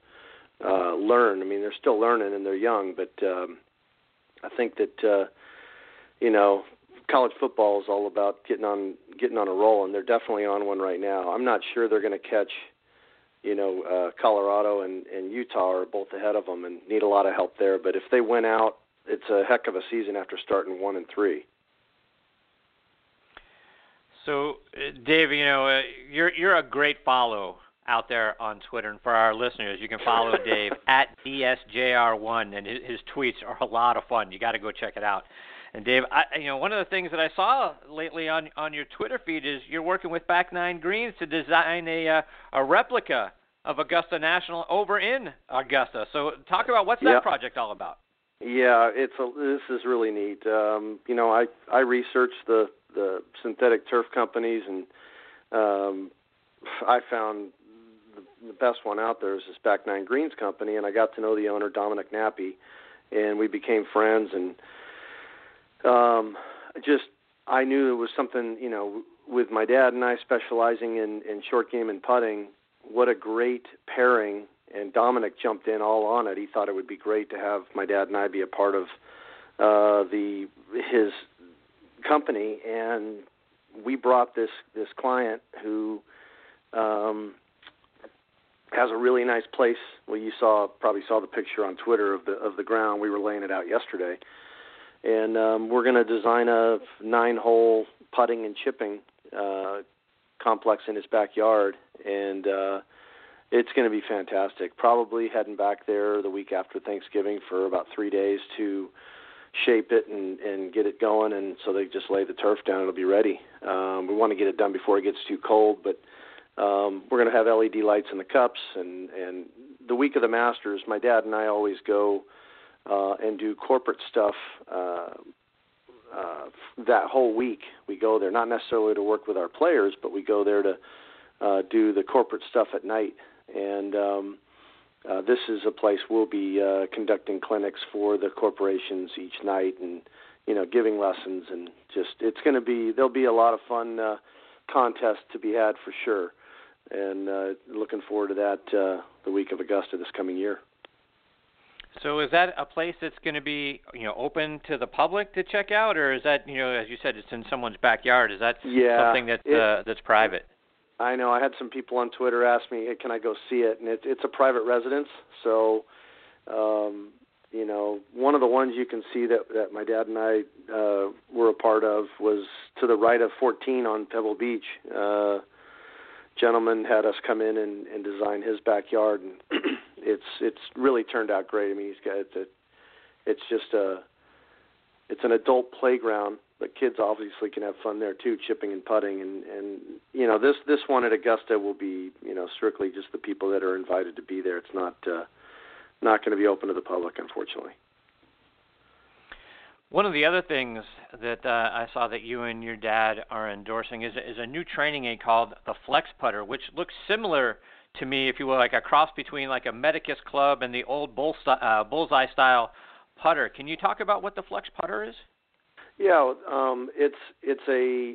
uh, learn. I mean, they're still learning and they're young, but um, I think that uh, you know college football is all about getting on getting on a roll, and they're definitely on one right now. I'm not sure they're going to catch. You know, uh, Colorado and, and Utah are both ahead of them and need a lot of help there. But if they win out, it's a heck of a season after starting one and three. So, uh, Dave, you know, uh, you're you're a great follow out there on Twitter. And for our listeners, you can follow Dave at DSJR1, and his, his tweets are a lot of fun. You got to go check it out. And Dave, I, you know, one of the things that I saw lately on on your Twitter feed is you're working with Back Nine Greens to design a uh, a replica of Augusta National over in Augusta. So, talk about what's that yeah. project all about? Yeah, it's a, this is really neat. Um, you know, I I researched the the synthetic turf companies and um, I found the best one out there is this Back Nine Greens company, and I got to know the owner Dominic Nappy, and we became friends. And um, just I knew it was something you know with my dad and I specializing in in short game and putting. What a great pairing! And Dominic jumped in all on it. He thought it would be great to have my dad and I be a part of uh, the his company, and we brought this this client who um, has a really nice place. Well, you saw probably saw the picture on Twitter of the of the ground. We were laying it out yesterday, and um, we're going to design a nine-hole putting and chipping uh, complex in his backyard, and uh, it's going to be fantastic. Probably heading back there the week after Thanksgiving for about three days to shape it and and get it going, and so they just lay the turf down. It'll be ready. Um, we want to get it done before it gets too cold, but um, we're going to have LED lights in the cups, and and the week of the Masters, my dad and I always go uh, and do corporate stuff. Uh, uh, that whole week, we go there not necessarily to work with our players, but we go there to uh, do the corporate stuff at night. And um, uh, this is a place we'll be uh, conducting clinics for the corporations each night and you know giving lessons and just it's going to be there'll be a lot of fun uh, contests to be had for sure and uh, looking forward to that uh, the week of Augusta this coming year. So is that a place that's going to be, you know, open to the public to check out, or is that, you know, as you said, it's in someone's backyard? Is that yeah, something that's it, uh, that's private? I know. I had some people on Twitter ask me, hey, "Can I go see it?" And it, it's a private residence, so um, you know, one of the ones you can see that that my dad and I uh, were a part of was to the right of 14 on Pebble Beach. Uh, gentleman had us come in and, and design his backyard, and it's it's really turned out great. I mean, he's got it's a, it's just a it's an adult playground, but kids obviously can have fun there too, chipping and putting, and and you know this this one at Augusta will be you know strictly just the people that are invited to be there. It's not uh, not going to be open to the public, unfortunately. One of the other things that uh, I saw that you and your dad are endorsing is, is a new training aid called the Flex Putter, which looks similar to me, if you will, like a cross between like a Medicus Club and the old bull, uh, bullseye style putter. Can you talk about what the Flex Putter is? Yeah, um, it's it's a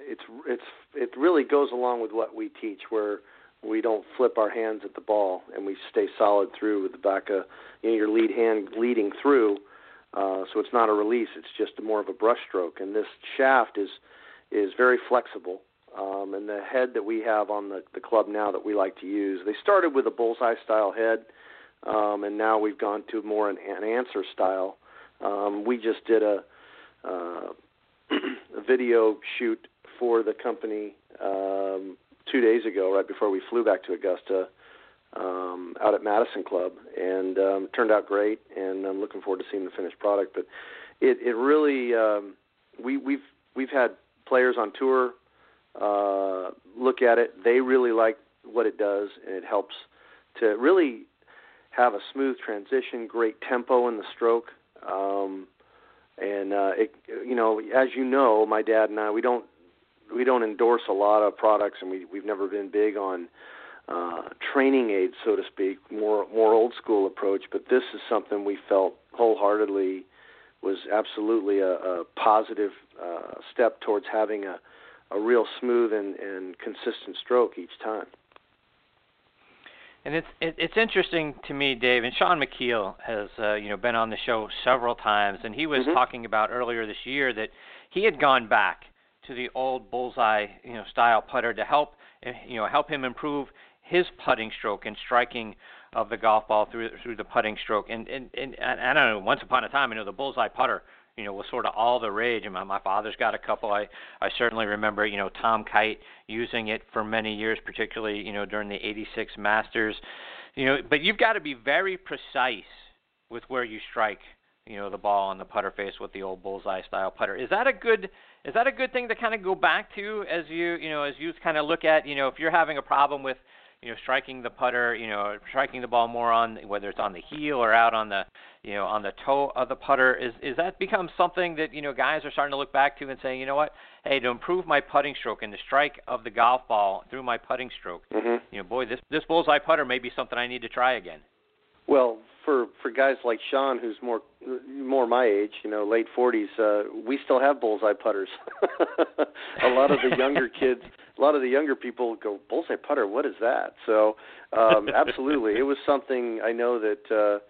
it's it's it really goes along with what we teach, where we don't flip our hands at the ball and we stay solid through with the back of you know, your lead hand leading through uh, so it's not a release; it's just more of a brush stroke. And this shaft is is very flexible. Um, and the head that we have on the, the club now that we like to use, they started with a bullseye style head, um, and now we've gone to more an, an Anser style. Um, we just did a, uh, a video shoot for the company um, two days ago, right before we flew back to Augusta, um, out at Madison Club, and um, turned out great. And I'm looking forward to seeing the finished product. But it it really um, we we've we've had players on tour uh, look at it. They really like what it does, and it helps to really have a smooth transition, great tempo in the stroke. Um, and uh, it, you know, as you know, my dad and I, we don't we don't endorse a lot of products, and we we've never been big on uh, training aid, so to speak, more more old school approach. But this is something we felt wholeheartedly was absolutely a, a positive uh, step towards having a, a real smooth and, and consistent stroke each time. And it's it, it's interesting to me, Dave. And Shawn Micheel has uh, you know been on the show several times, and he was mm-hmm. talking about earlier this year that he had gone back to the old bullseye you know style putter to help eh, you know help him improve his putting stroke and striking of the golf ball through through the putting stroke. And and and, and I don't know. Once upon a time, I know the bullseye putter, you know, was sort of all the rage. And my, my father's got a couple. I I certainly remember, you know, Tom Kite using it for many years, particularly you know during the '86 Masters. You know, but you've got to be very precise with where you strike. You know, the ball on the putter face with the old bullseye style putter. Is that a good is that a good thing to kind of go back to as you you know as you kind of look at you know if you're having a problem with you know, striking the putter, you know, striking the ball more on whether it's on the heel or out on the, you know, on the toe of the putter. Is is that become something that you know guys are starting to look back to and saying, you know what, hey, to improve my putting stroke and the strike of the golf ball through my putting stroke, mm-hmm. you know, boy, this this bullseye putter may be something I need to try again. Well, for for guys like Shawn, who's more more my age, you know, late 40s, uh, we still have bullseye putters. a lot of the younger kids, a lot of the younger people go bullseye putter. What is that? So, um, absolutely, it was something I know that. Uh,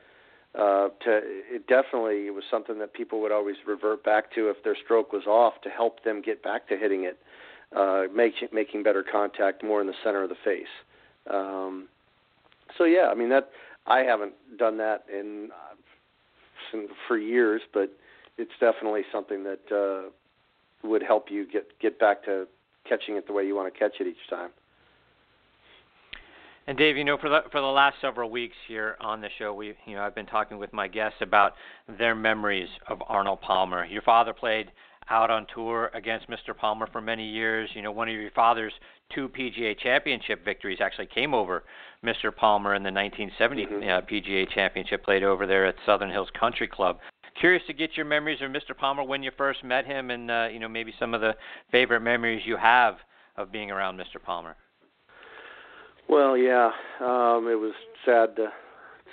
uh, to it definitely it was something that people would always revert back to if their stroke was off to help them get back to hitting it, uh, make, making better contact more in the center of the face. Um, so yeah, I mean that I haven't done that in uh, for years, but it's definitely something that uh, would help you get get back to catching it the way you want to catch it each time. And Dave, you know, for the for the last several weeks here on the show, we you know I've been talking with my guests about their memories of Arnold Palmer. Your father played out on tour against Mr. Palmer for many years. You know, one of your father's two PGA Championship victories actually came over Mr. Palmer in the 1970 mm-hmm. uh, PGA Championship played over there at Southern Hills Country Club. Curious to get your memories of Mr. Palmer when you first met him, and uh, you know maybe some of the favorite memories you have of being around Mr. Palmer. Well, yeah, um, it was sad to,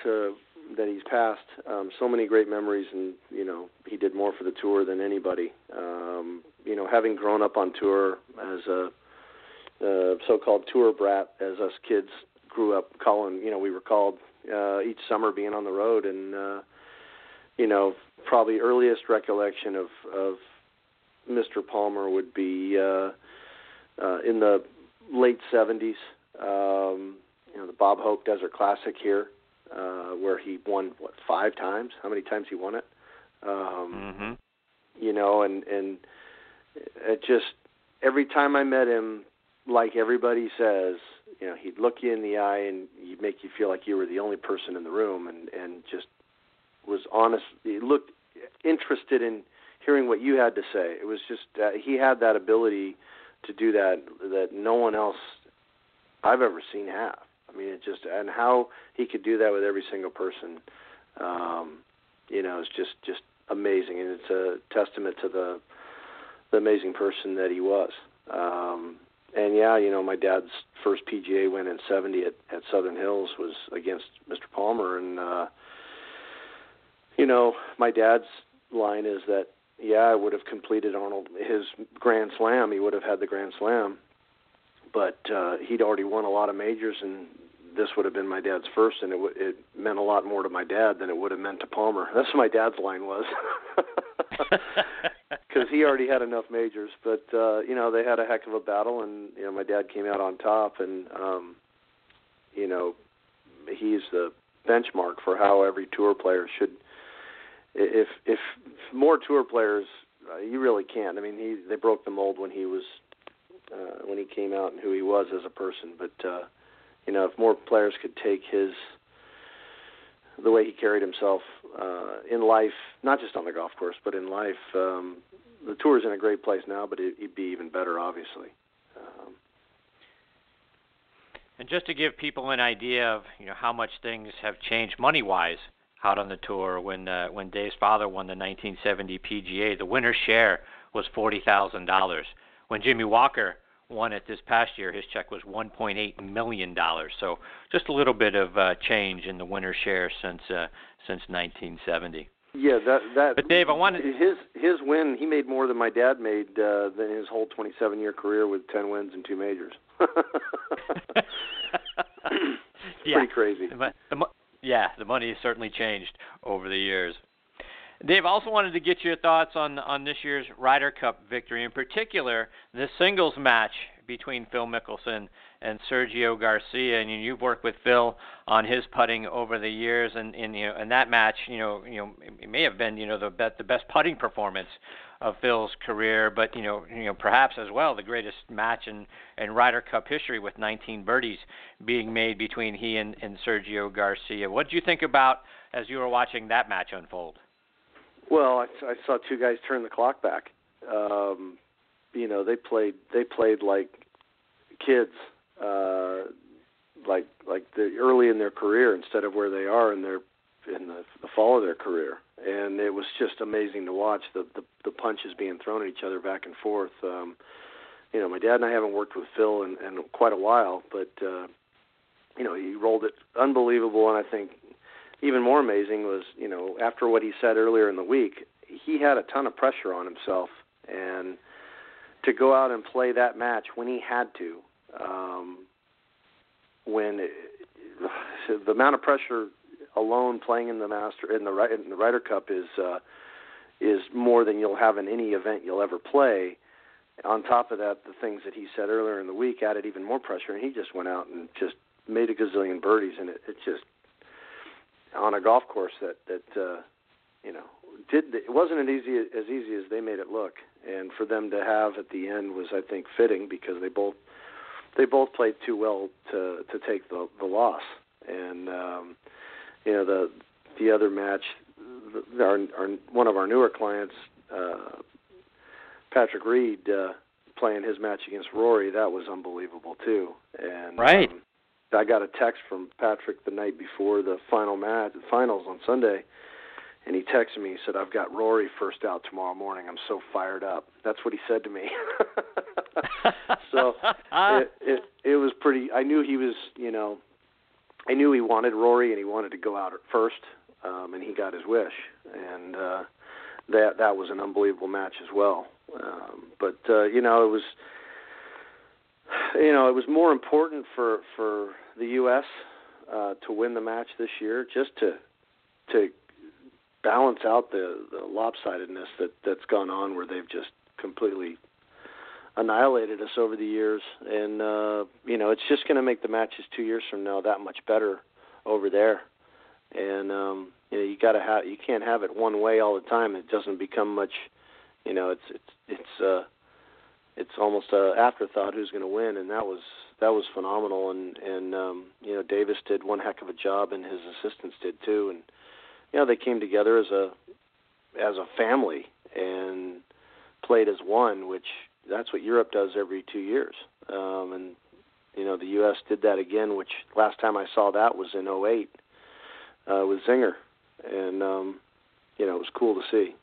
to that he's passed. Um, so many great memories, and you know he did more for the tour than anybody. Um, you know, having grown up on tour as a, a so-called tour brat, as us kids grew up calling, you know, we were called uh, each summer being on the road, and uh, you know, probably earliest recollection of of Mr. Palmer would be uh, uh, in the late '70s. Um, you know, the Bob Hope Desert Classic here uh, where he won what five times? How many times he won it? Um, mm-hmm. You know, and and it just every time I met him, like everybody says, you know, he'd look you in the eye and he'd make you feel like you were the only person in the room, and and just was honest. He looked interested in hearing what you had to say. It was just uh, he had that ability to do that that no one else I've ever seen have. I mean, it just and how he could do that with every single person, um, you know, is just just amazing, and it's a testament to the the amazing person that he was. Um, and yeah, you know, my dad's first PGA win in '70 at, at Southern Hills was against Mr. Palmer, and uh, you know, my dad's line is that yeah, I would have completed Arnold his Grand Slam. He would have had the Grand Slam, but uh, he'd already won a lot of majors, and this would have been my dad's first, and it, w- it meant a lot more to my dad than it would have meant to Palmer. That's what my dad's line was, because he already had enough majors. But uh, you know, they had a heck of a battle, and you know, my dad came out on top, and um, you know, he's the benchmark for how every tour player should. If if more tour players, uh, you really can't. I mean, he they broke the mold when he was uh, when he came out and who he was as a person, but. uh you know, if more players could take his the way he carried himself uh, in life, not just on the golf course, but in life, um, the tour's in a great place now, but it, would be even better, obviously. Um, and just to give people an idea of you know how much things have changed money wise out on the tour, when uh, when Dave's father won the 1970 PGA, the winner's share was forty thousand dollars. When Jimmy Walker won it this past year, his check was 1.8 million dollars. So just a little bit of uh, change in the winner share since uh, since 1970. Yeah, that that. But Dave, I wanted his his win. He made more than my dad made uh, than his whole 27 year career with 10 wins and two majors. yeah. Pretty crazy. The, the, yeah, the money has certainly changed over the years. Dave, also wanted to get your thoughts on on this year's Ryder Cup victory, in particular the singles match between Phil Mickelson and Sergio Garcia. And you've worked with Phil on his putting over the years, and, and you know, and that match, you know, you know, it may have been you know the best the best putting performance of Phil's career, but you know, you know, perhaps as well the greatest match in in Ryder Cup history with 19 birdies being made between he and, and Sergio Garcia. What did you think about as you were watching that match unfold? Well, I, I saw two guys turn the clock back. Um, you know, they played they played like kids, uh, like like the early in their career instead of where they are in their in the, the fall of their career. And it was just amazing to watch the, the the punches being thrown at each other back and forth. Um, you know, my dad and I haven't worked with Phil in, in quite a while, but uh, you know, he rolled it unbelievable, and I think even more amazing was, you know, after what he said earlier in the week, he had a ton of pressure on himself, and to go out and play that match when he had to, um, when it, the amount of pressure alone playing in the master in the in the Ryder Cup is uh, is more than you'll have in any event you'll ever play. On top of that, the things that he said earlier in the week added even more pressure, and he just went out and just made a gazillion birdies, and it, it just on a golf course that that uh, you know did it wasn't as easy as easy as they made it look, and for them to have at the end was I think fitting because they both they both played too well to to take the the loss, and um, you know the the other match, our, our one of our newer clients, uh, Patrick Reed. Uh, playing his match against Rory, that was unbelievable too. And right. Um, I got a text from Patrick the night before the final match, the finals on Sunday, and he texted me. He said, "I've got Rory first out tomorrow morning. I'm so fired up." That's what he said to me. so it, it it was pretty I knew he was, you know, I knew he wanted Rory and he wanted to go out at first, um, and he got his wish, and uh, that that was an unbelievable match as well. Um, but uh, you know, it was, you know, it was more important for for the U.S. Uh, to win the match this year, just to to balance out the, the lopsidedness that that's gone on, where they've just completely annihilated us over the years, and uh, you know it's just going to make the matches two years from now that much better over there. And um, you know you got to have you can't have it one way all the time. It doesn't become much. You know it's it's it's uh, it's almost a afterthought who's going to win, and that was that was phenomenal. And and um, you know Davis did one heck of a job, and his assistants did too. And you know they came together as a as a family and played as one, which that's what Europe does every two years. Um, and you know the U.S. did that again, which last time I saw that was in 08 uh, with Zinger, and um, you know it was cool to see.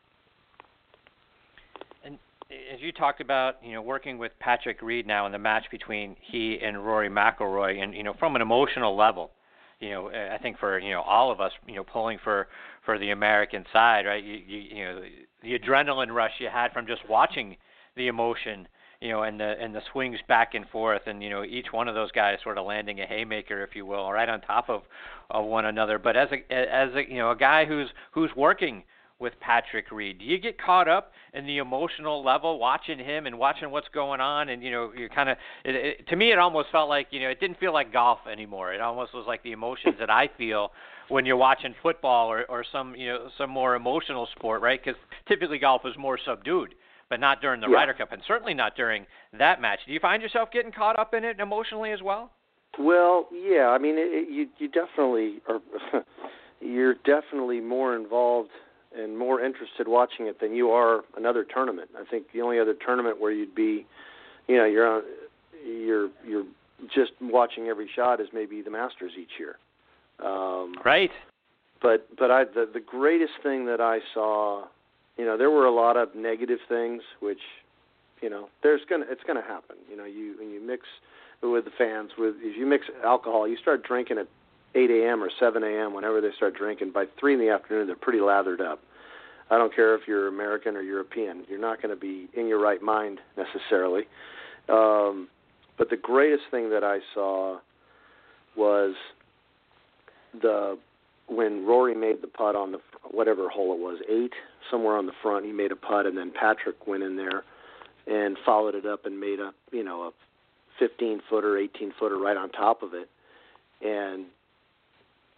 As you talked about, you know, working with Patrick Reed now in the match between he and Rory McIlroy, and you know, from an emotional level, you know, eh, I think for you know all of us, you know, pulling for for the American side, right? You you, you know, the, the adrenaline rush you had from just watching the emotion, you know, and the and the swings back and forth, and you know each one of those guys sort of landing a haymaker, if you will, right on top of, of one another. But as a as a you know a guy who's who's working with Patrick Reed, do you get caught up in the emotional level watching him and watching what's going on? And you know, you're kind of to me, it almost felt like you know it didn't feel like golf anymore. It almost was like the emotions that I feel when you're watching football or, or some you know some more emotional sport, right? Because typically golf is more subdued but not during the yeah. Ryder Cup, and certainly not during that match. Do you find yourself getting caught up in it emotionally as well? Well, yeah. I mean, it, it, you you definitely are. you're definitely more involved and more interested watching it than you are another tournament. I think the only other tournament where you'd be, you know, you're on, you're you're just watching every shot is maybe the Masters each year. Um, right. But but I the the greatest thing that I saw you know there were a lot of negative things which you know there's gonna it's gonna happen you know you when you mix with the fans with if you mix alcohol you start drinking at 8 a.m. or 7 a.m. whenever they start drinking by 3 in the afternoon they're pretty lathered up I don't care if you're American or European you're not going to be in your right mind necessarily um, but the greatest thing that I saw was the when Rory made the putt on the whatever hole it was, eight, somewhere on the front, he made a putt, and then Patrick went in there and followed it up and made a you know a 15 footer, 18 footer right on top of it, and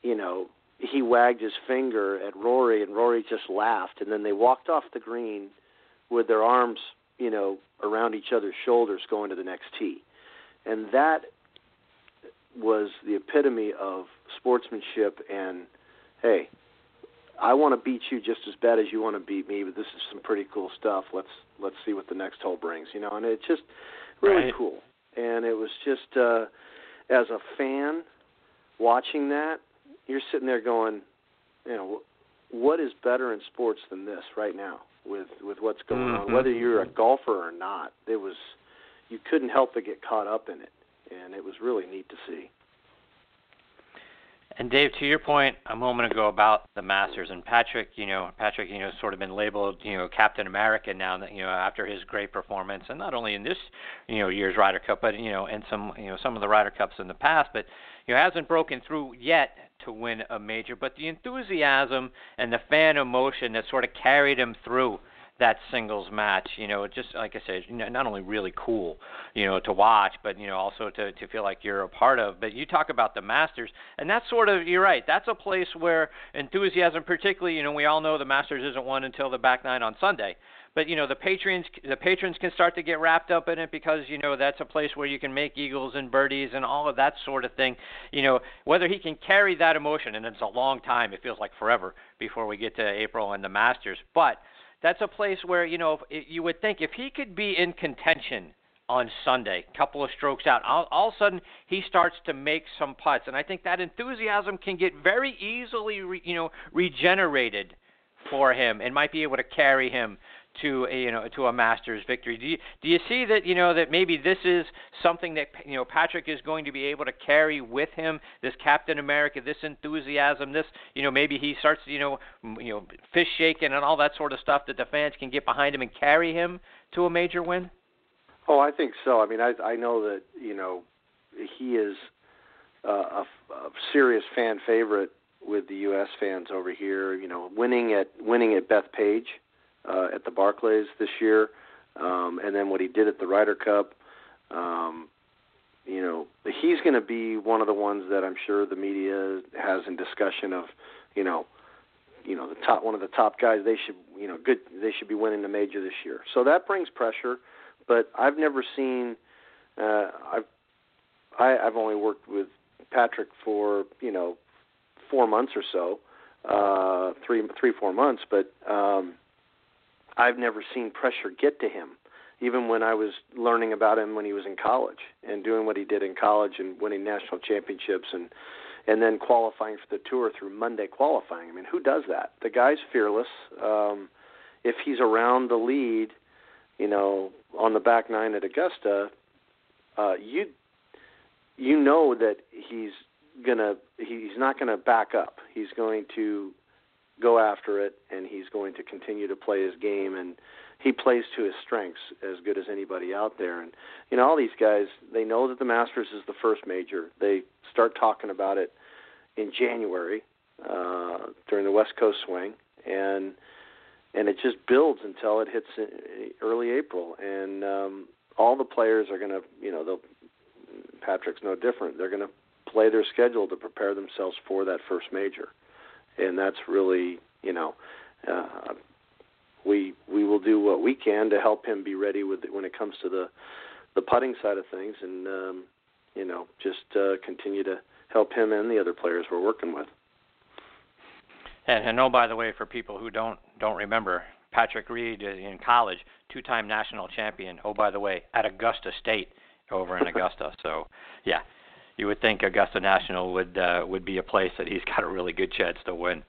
you know he wagged his finger at Rory, and Rory just laughed, and then they walked off the green with their arms you know around each other's shoulders going to the next tee, and that was the epitome of sportsmanship and hey, I want to beat you just as bad as you want to beat me, but this is some pretty cool stuff. Let's let's see what the next hole brings, you know. And it's just really right. cool. And it was just uh, as a fan watching that, you're sitting there going, you know, what is better in sports than this right now with with what's going mm-hmm. on? Whether you're a golfer or not, it was you couldn't help but get caught up in it, and it was really neat to see. And Dave, to your point a moment ago about the Masters and Patrick, you know, Patrick, you know, sort of been labeled, you know, Captain America now that you know after his great performance, and not only in this, you know, year's Ryder Cup, but you know, in some, you know, some of the Ryder Cups in the past, but you know, hasn't broken through yet to win a major. But the enthusiasm and the fan emotion that sort of carried him through that singles match. You know, just like I said, you know, not only really cool, you know, to watch, but you know, also to to feel like you're a part of. But you talk about the Masters, and that's sort of you're right. That's a place where enthusiasm, particularly, you know, we all know the Masters isn't won until the back nine on Sunday. But you know the patrons, the patrons can start to get wrapped up in it because you know that's a place where you can make eagles and birdies and all of that sort of thing. You know whether he can carry that emotion, and it's a long time. It feels like forever before we get to April and the Masters. But that's a place where you know you would think if he could be in contention on Sunday, couple of strokes out, all, all of a sudden he starts to make some putts, and I think that enthusiasm can get very easily, re, you know, regenerated for him, and might be able to carry him to a, you know to a Masters victory. Do you do you see that you know that maybe this is something that you know Patrick is going to be able to carry with him this Captain America, this enthusiasm, this you know maybe he starts you know you know fish shaking and all that sort of stuff that the fans can get behind him and carry him to a major win. Oh, I think so. I mean, I I know that you know he is uh, a, a serious fan favorite with the U.S. fans over here. You know, winning at winning at Bethpage uh, at the Barclays this year, um, and then what he did at the Ryder Cup. Um, you know, he's going to be one of the ones that I'm sure the media has in discussion of, you know, you know the top one of the top guys. They should you know good. They should be winning the major this year. So that brings pressure. But I've never seen. Uh, I've I, I've only worked with Patrick for you know four months or so, uh, three three four months. But um, I've never seen pressure get to him. Even when I was learning about him when he was in college and doing what he did in college and winning national championships and and then qualifying for the tour through Monday qualifying. I mean, who does that? The guy's fearless. Um, if he's around the lead, you know, on the back nine at Augusta, uh, you you know that he's gonna he's not to back up. He's going to go after it, and he's going to continue to play his game. And he plays to his strengths as good as anybody out there. And you know, all these guys they know that the Masters is the first major. They start talking about it in January uh, during the West Coast swing, and and it just builds until it hits early April. And um, all the players are going to, you know, Patrick's no different. They're going to play their schedule to prepare themselves for that first major, and that's really you know. Uh, we we will do what we can to help him be ready with it when it comes to the the putting side of things, and um, you know just uh, continue to help him and the other players we're working with. And, and oh, by the way, for people who don't don't remember, Patrick Reed in college, two-time national champion. Oh, by the way, at Augusta State over in Augusta. So, yeah, you would think Augusta National would uh, would be a place that he's got a really good chance to win.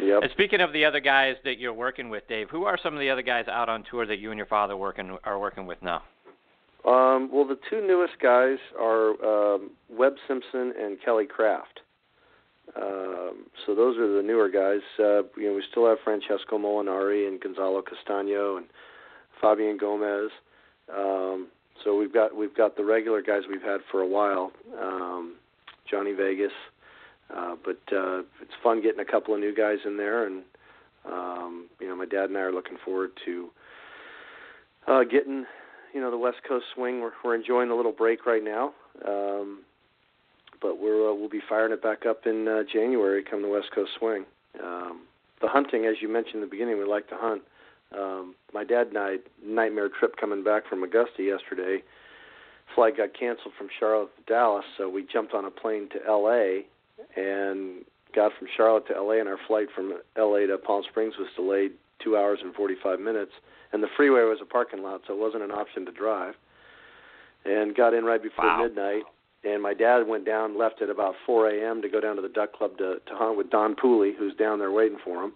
Yep. And speaking of the other guys that you're working with, Dave, who are some of the other guys out on tour that you and your father working are working with now? Um, well, the two newest guys are um, Webb Simpson and Kelly Kraft. Um, so those are the newer guys. Uh, you know, we still have Francesco Molinari and Gonzalo Castano and Fabian Gomez. Um, so we've got we've got the regular guys we've had for a while, um, Johnny Vegas, uh, but uh, it's fun getting a couple of new guys in there, and um, you know my dad and I are looking forward to uh, getting you know the West Coast swing. We're, we're enjoying the little break right now, um, but we're uh, we'll be firing it back up in uh, January come the West Coast swing. Um, the hunting, as you mentioned in the beginning, we like to hunt um, my dad and I nightmare trip coming back from Augusta yesterday. Flight got canceled from Charlotte to Dallas, so we jumped on a plane to L.A. and got from Charlotte to L.A. and our flight from L.A. to Palm Springs was delayed two hours and 45 minutes. And the freeway was a parking lot, so it wasn't an option to drive. And got in right before wow. midnight. And my dad went down, left at about 4 a.m. to go down to the Duck Club to to hunt with Don Pooley, who's down there waiting for him.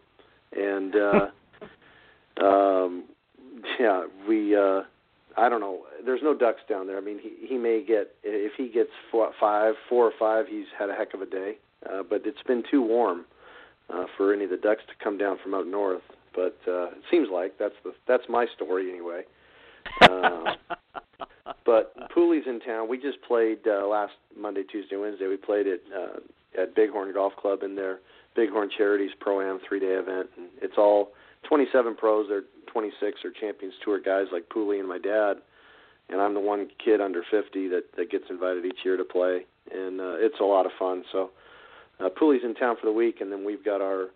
And uh, um, yeah, we. Uh, I don't know. There's no ducks down there. I mean, he he may get if he gets four, five, four or five. He's had a heck of a day. Uh, but it's been too warm uh, for any of the ducks to come down from up north. But uh, it seems like that's the that's my story anyway. Uh, but Pooley's in town. We just played uh, last Monday, Tuesday, Wednesday. We played at uh, at Bighorn Golf Club in their Bighorn Charities Pro Am three day event. And it's all 27 pros. They're 26 are Champions Tour guys like Pooley and my dad, and I'm the one kid under 50 that that gets invited each year to play, and uh, it's a lot of fun. So uh, Pooley's in town for the week, and then we've got our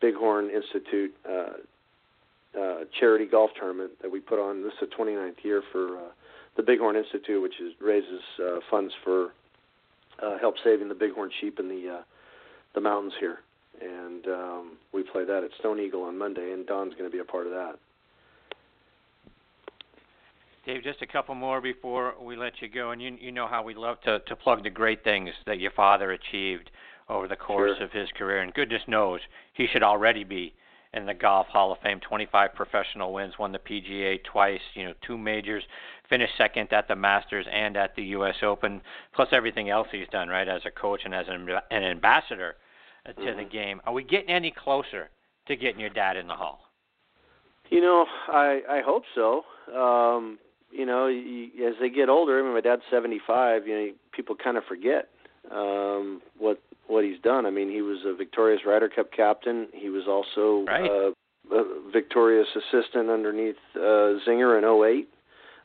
Bighorn Institute uh, uh, charity golf tournament that we put on. This is the 29th year for uh, the Bighorn Institute, which is, raises uh, funds for uh, help saving the bighorn sheep in the uh, the mountains here and um, we play that at Stone Eagle on Monday, and Don's going to be a part of that. Dave, just a couple more before we let you go, and you you know how we love to to plug the great things that your father achieved over the course sure. of his career, and goodness knows he should already be in the Golf Hall of Fame. 25 professional wins, won the PGA twice, you know, two majors, finished second at the Masters and at the U.S. Open, plus everything else he's done, right, as a coach and as an, an ambassador to mm-hmm. the game. Are we getting any closer to getting your dad in the Hall? You know, I I hope so. Um, you know, as they get older, I mean, my dad's 75. You know, people kind of forget um, what what he's done. I mean, he was a victorious Ryder Cup captain. He was also right. uh, a victorious assistant underneath uh, Zinger in 08.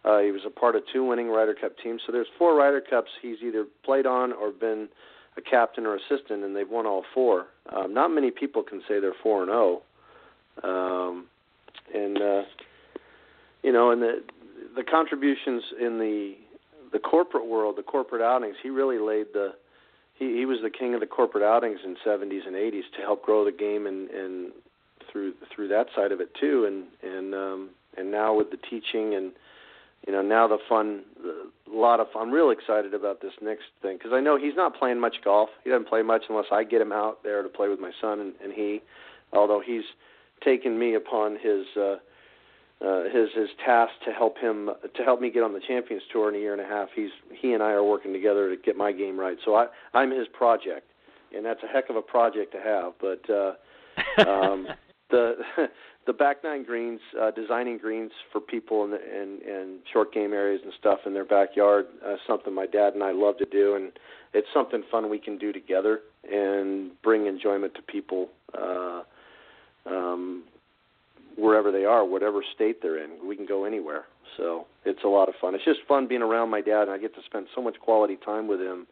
Uh, he was a part of two winning Ryder Cup teams. So there's four Ryder Cups he's either played on or been a captain or assistant, and they've won all four. Um, not many people can say they're four and zero. Oh. Um, and uh, you know, and the the contributions in the the corporate world, the corporate outings, he really laid the he, he was the king of the corporate outings in 70s and 80s to help grow the game and and through through that side of it too and and um and now with the teaching and you know now the fun a lot of fun. I'm real excited about this next thing because I know he's not playing much golf. He doesn't play much unless I get him out there to play with my son and, and he although he's taken me upon his uh uh, his his task to help him to help me get on the Champions Tour in a year and a half. He's he and I are working together to get my game right. So I I'm his project, and that's a heck of a project to have. But uh, um, the the back nine greens, uh, designing greens for people in, the, in in short game areas and stuff in their backyard, uh, something my dad and I love to do, and it's something fun we can do together and bring enjoyment to people. Uh, um, wherever they are, whatever state they're in. We can go anywhere. So it's a lot of fun. It's just fun being around my dad, and I get to spend so much quality time with him.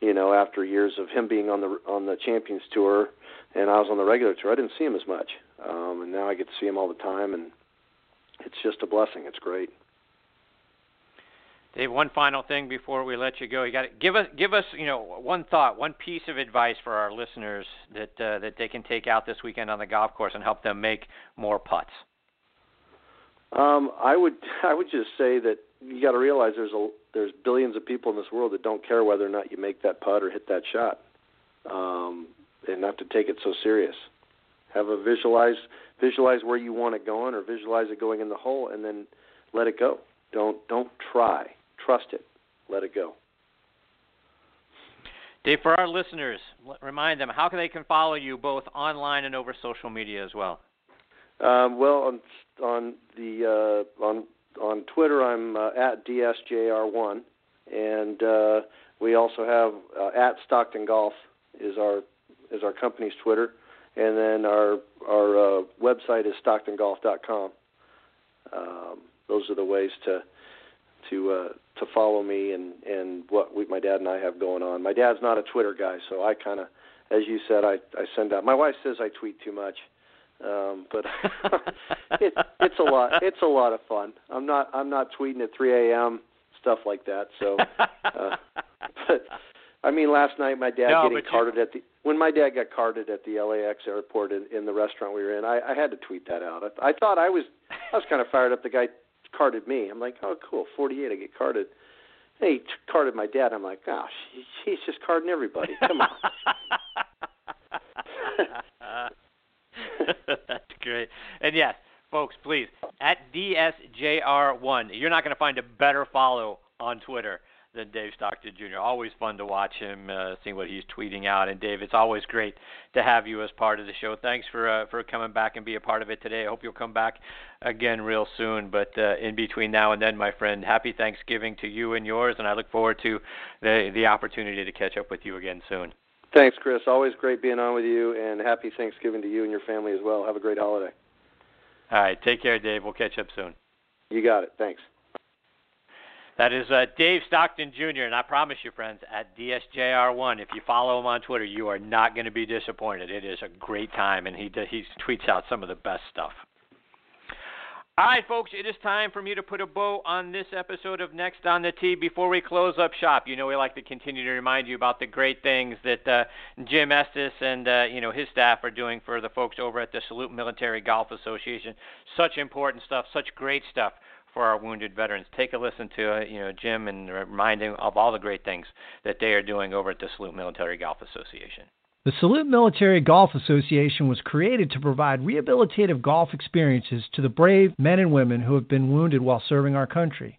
You know, after years of him being on the on the Champions Tour, and I was on the regular tour, I didn't see him as much, um, and now I get to see him all the time, and it's just a blessing. It's great. Dave, one final thing before we let you go. You got to give us give us you know one thought, one piece of advice for our listeners that uh, that they can take out this weekend on the golf course and help them make more putts. Um, I would I would just say that you got to realize there's a there's billions of people in this world that don't care whether or not you make that putt or hit that shot, um, and not to take it so serious. Have a visualize visualize where you want it going, or visualize it going in the hole, and then let it go. Don't don't try Trust it. Let it go. Dave, for our listeners, remind them how they can follow you both online and over social media as well. Um, well, on on the uh, on on Twitter, I'm uh, at dsjr1, and uh, we also have uh, at Stockton Golf is our is our company's Twitter, and then our our uh, website is stocktongolf.com. Um, those are the ways to to uh, to follow me and and what we, my dad and I have going on. My dad's not a Twitter guy, so I kind of, as you said, I I send out. My wife says I tweet too much, um, but it, it's a lot. It's a lot of fun. I'm not I'm not tweeting at 3 a.m. stuff like that. So, uh, but I mean, last night my dad no, getting carded you... at the when my dad got carted at the LAX airport in, in the restaurant we were in. I, I had to tweet that out. I, I thought I was I was kind of fired up. The guy carded me. I'm like, oh, cool, 48. I get carded. And he carded my dad. I'm like, gosh, oh, he's just carding everybody. Come on. That's great. And yes, folks, please at DSJR1. You're not going to find a better follow on Twitter than Dave Stockton Jr. Always fun to watch him, uh, seeing what he's tweeting out. And Dave, it's always great to have you as part of the show. Thanks for uh, for coming back and be a part of it today. I hope you'll come back again real soon. But uh, in between now and then, my friend, happy Thanksgiving to you and yours, and I look forward to the the opportunity to catch up with you again soon. Thanks, Chris. Always great being on with you, and happy Thanksgiving to you and your family as well. Have a great holiday. All right, take care, Dave. We'll catch up soon. You got it. Thanks. That is uh, Dave Stockton Jr., and I promise you, friends, at DSJR1, if you follow him on Twitter, you are not going to be disappointed. It is a great time, and he he tweets out some of the best stuff. All right, folks, it is time for me to put a bow on this episode of Next on the Tee. Before we close up shop, you know we like to continue to remind you about the great things that uh, Jim Estes and uh, you know his staff are doing for the folks over at the Salute Military Golf Association. Such important stuff, such great stuff for our wounded veterans. Take a listen to uh, you know Jim and remind him of all the great things that they are doing over at the Salute Military Golf Association. The Salute Military Golf Association was created to provide rehabilitative golf experiences to the brave men and women who have been wounded while serving our country.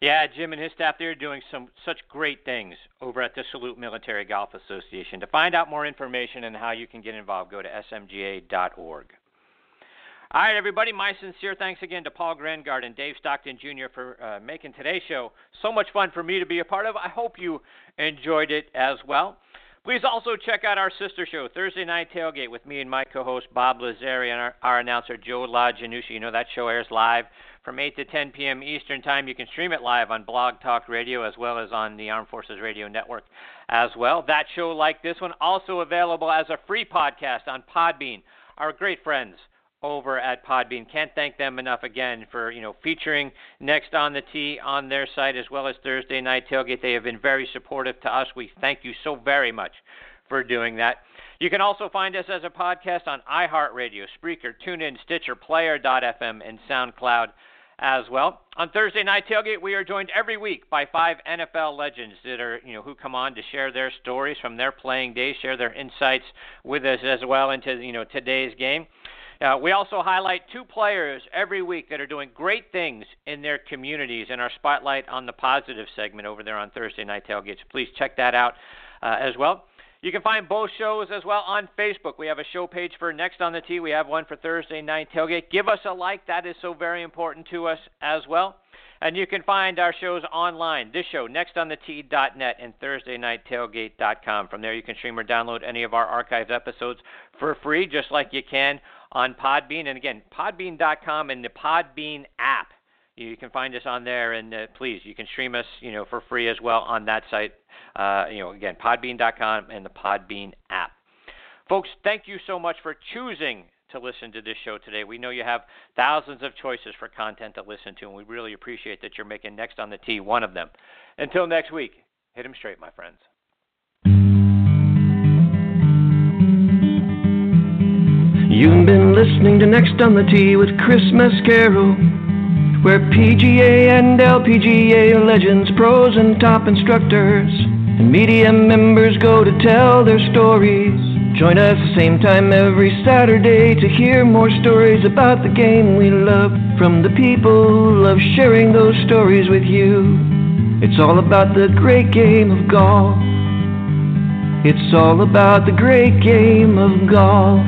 Yeah, Jim and his staff, they're doing some such great things over at the Salute Military Golf Association. To find out more information and how you can get involved, go to smga.org. All right, everybody, my sincere thanks again to Paul Grangaard and Dave Stockton Jr. for uh, making today's show so much fun for me to be a part of. I hope you enjoyed it as well. Please also check out our sister show, Thursday Night Tailgate, with me and my co host Bob Lazari and our, our announcer Joe LaGiannucci. You know, that show airs live from 8 to 10 p.m. Eastern Time. You can stream it live on Blog Talk Radio as well as on the Armed Forces Radio Network as well. That show, like this one, also available as a free podcast on Podbean. Our great friends over at Podbean. Can't thank them enough again for you know featuring Next on the Tee on their site as well as Thursday Night Tailgate. They have been very supportive to us. We thank you so very much for doing that. You can also find us as a podcast on iHeartRadio, Spreaker, TuneIn, Stitcher, Player.fm, and SoundCloud as well. On Thursday night tailgate, we are joined every week by five NFL legends that are, you know, who come on to share their stories from their playing days, share their insights with us as well into, you know, today's game. Uh, we also highlight two players every week that are doing great things in their communities in our Spotlight on the Positive segment over there on Thursday Night Tailgates. Please check that out uh, as well. You can find both shows as well on Facebook. We have a show page for Next on the Tee. We have one for Thursday Night Tailgate. Give us a like. That is so very important to us as well. And you can find our shows online. This show, nextonthetee.net and thursdaynighttailgate.com. From there, you can stream or download any of our archived episodes for free, just like you can on Podbean. And again, podbean.com and the Podbean app. You can find us on there, and uh, please, you can stream us, you know, for free as well on that site uh, you know, again, podbean.com and the Podbean app. Folks, thank you so much for choosing to listen to this show today. We know you have thousands of choices for content to listen to, and we really appreciate that you're making Next on the Tee one of them. Until next week, hit 'em straight, my friends. You've been listening to Next on the Tee with Chris Mascaro where PGA and LPGA legends, pros and top instructors, and media members go to tell their stories. Join us the same time every Saturday to hear more stories about the game we love from the people who love sharing those stories with you. It's all about the great game of golf. It's all about the great game of golf.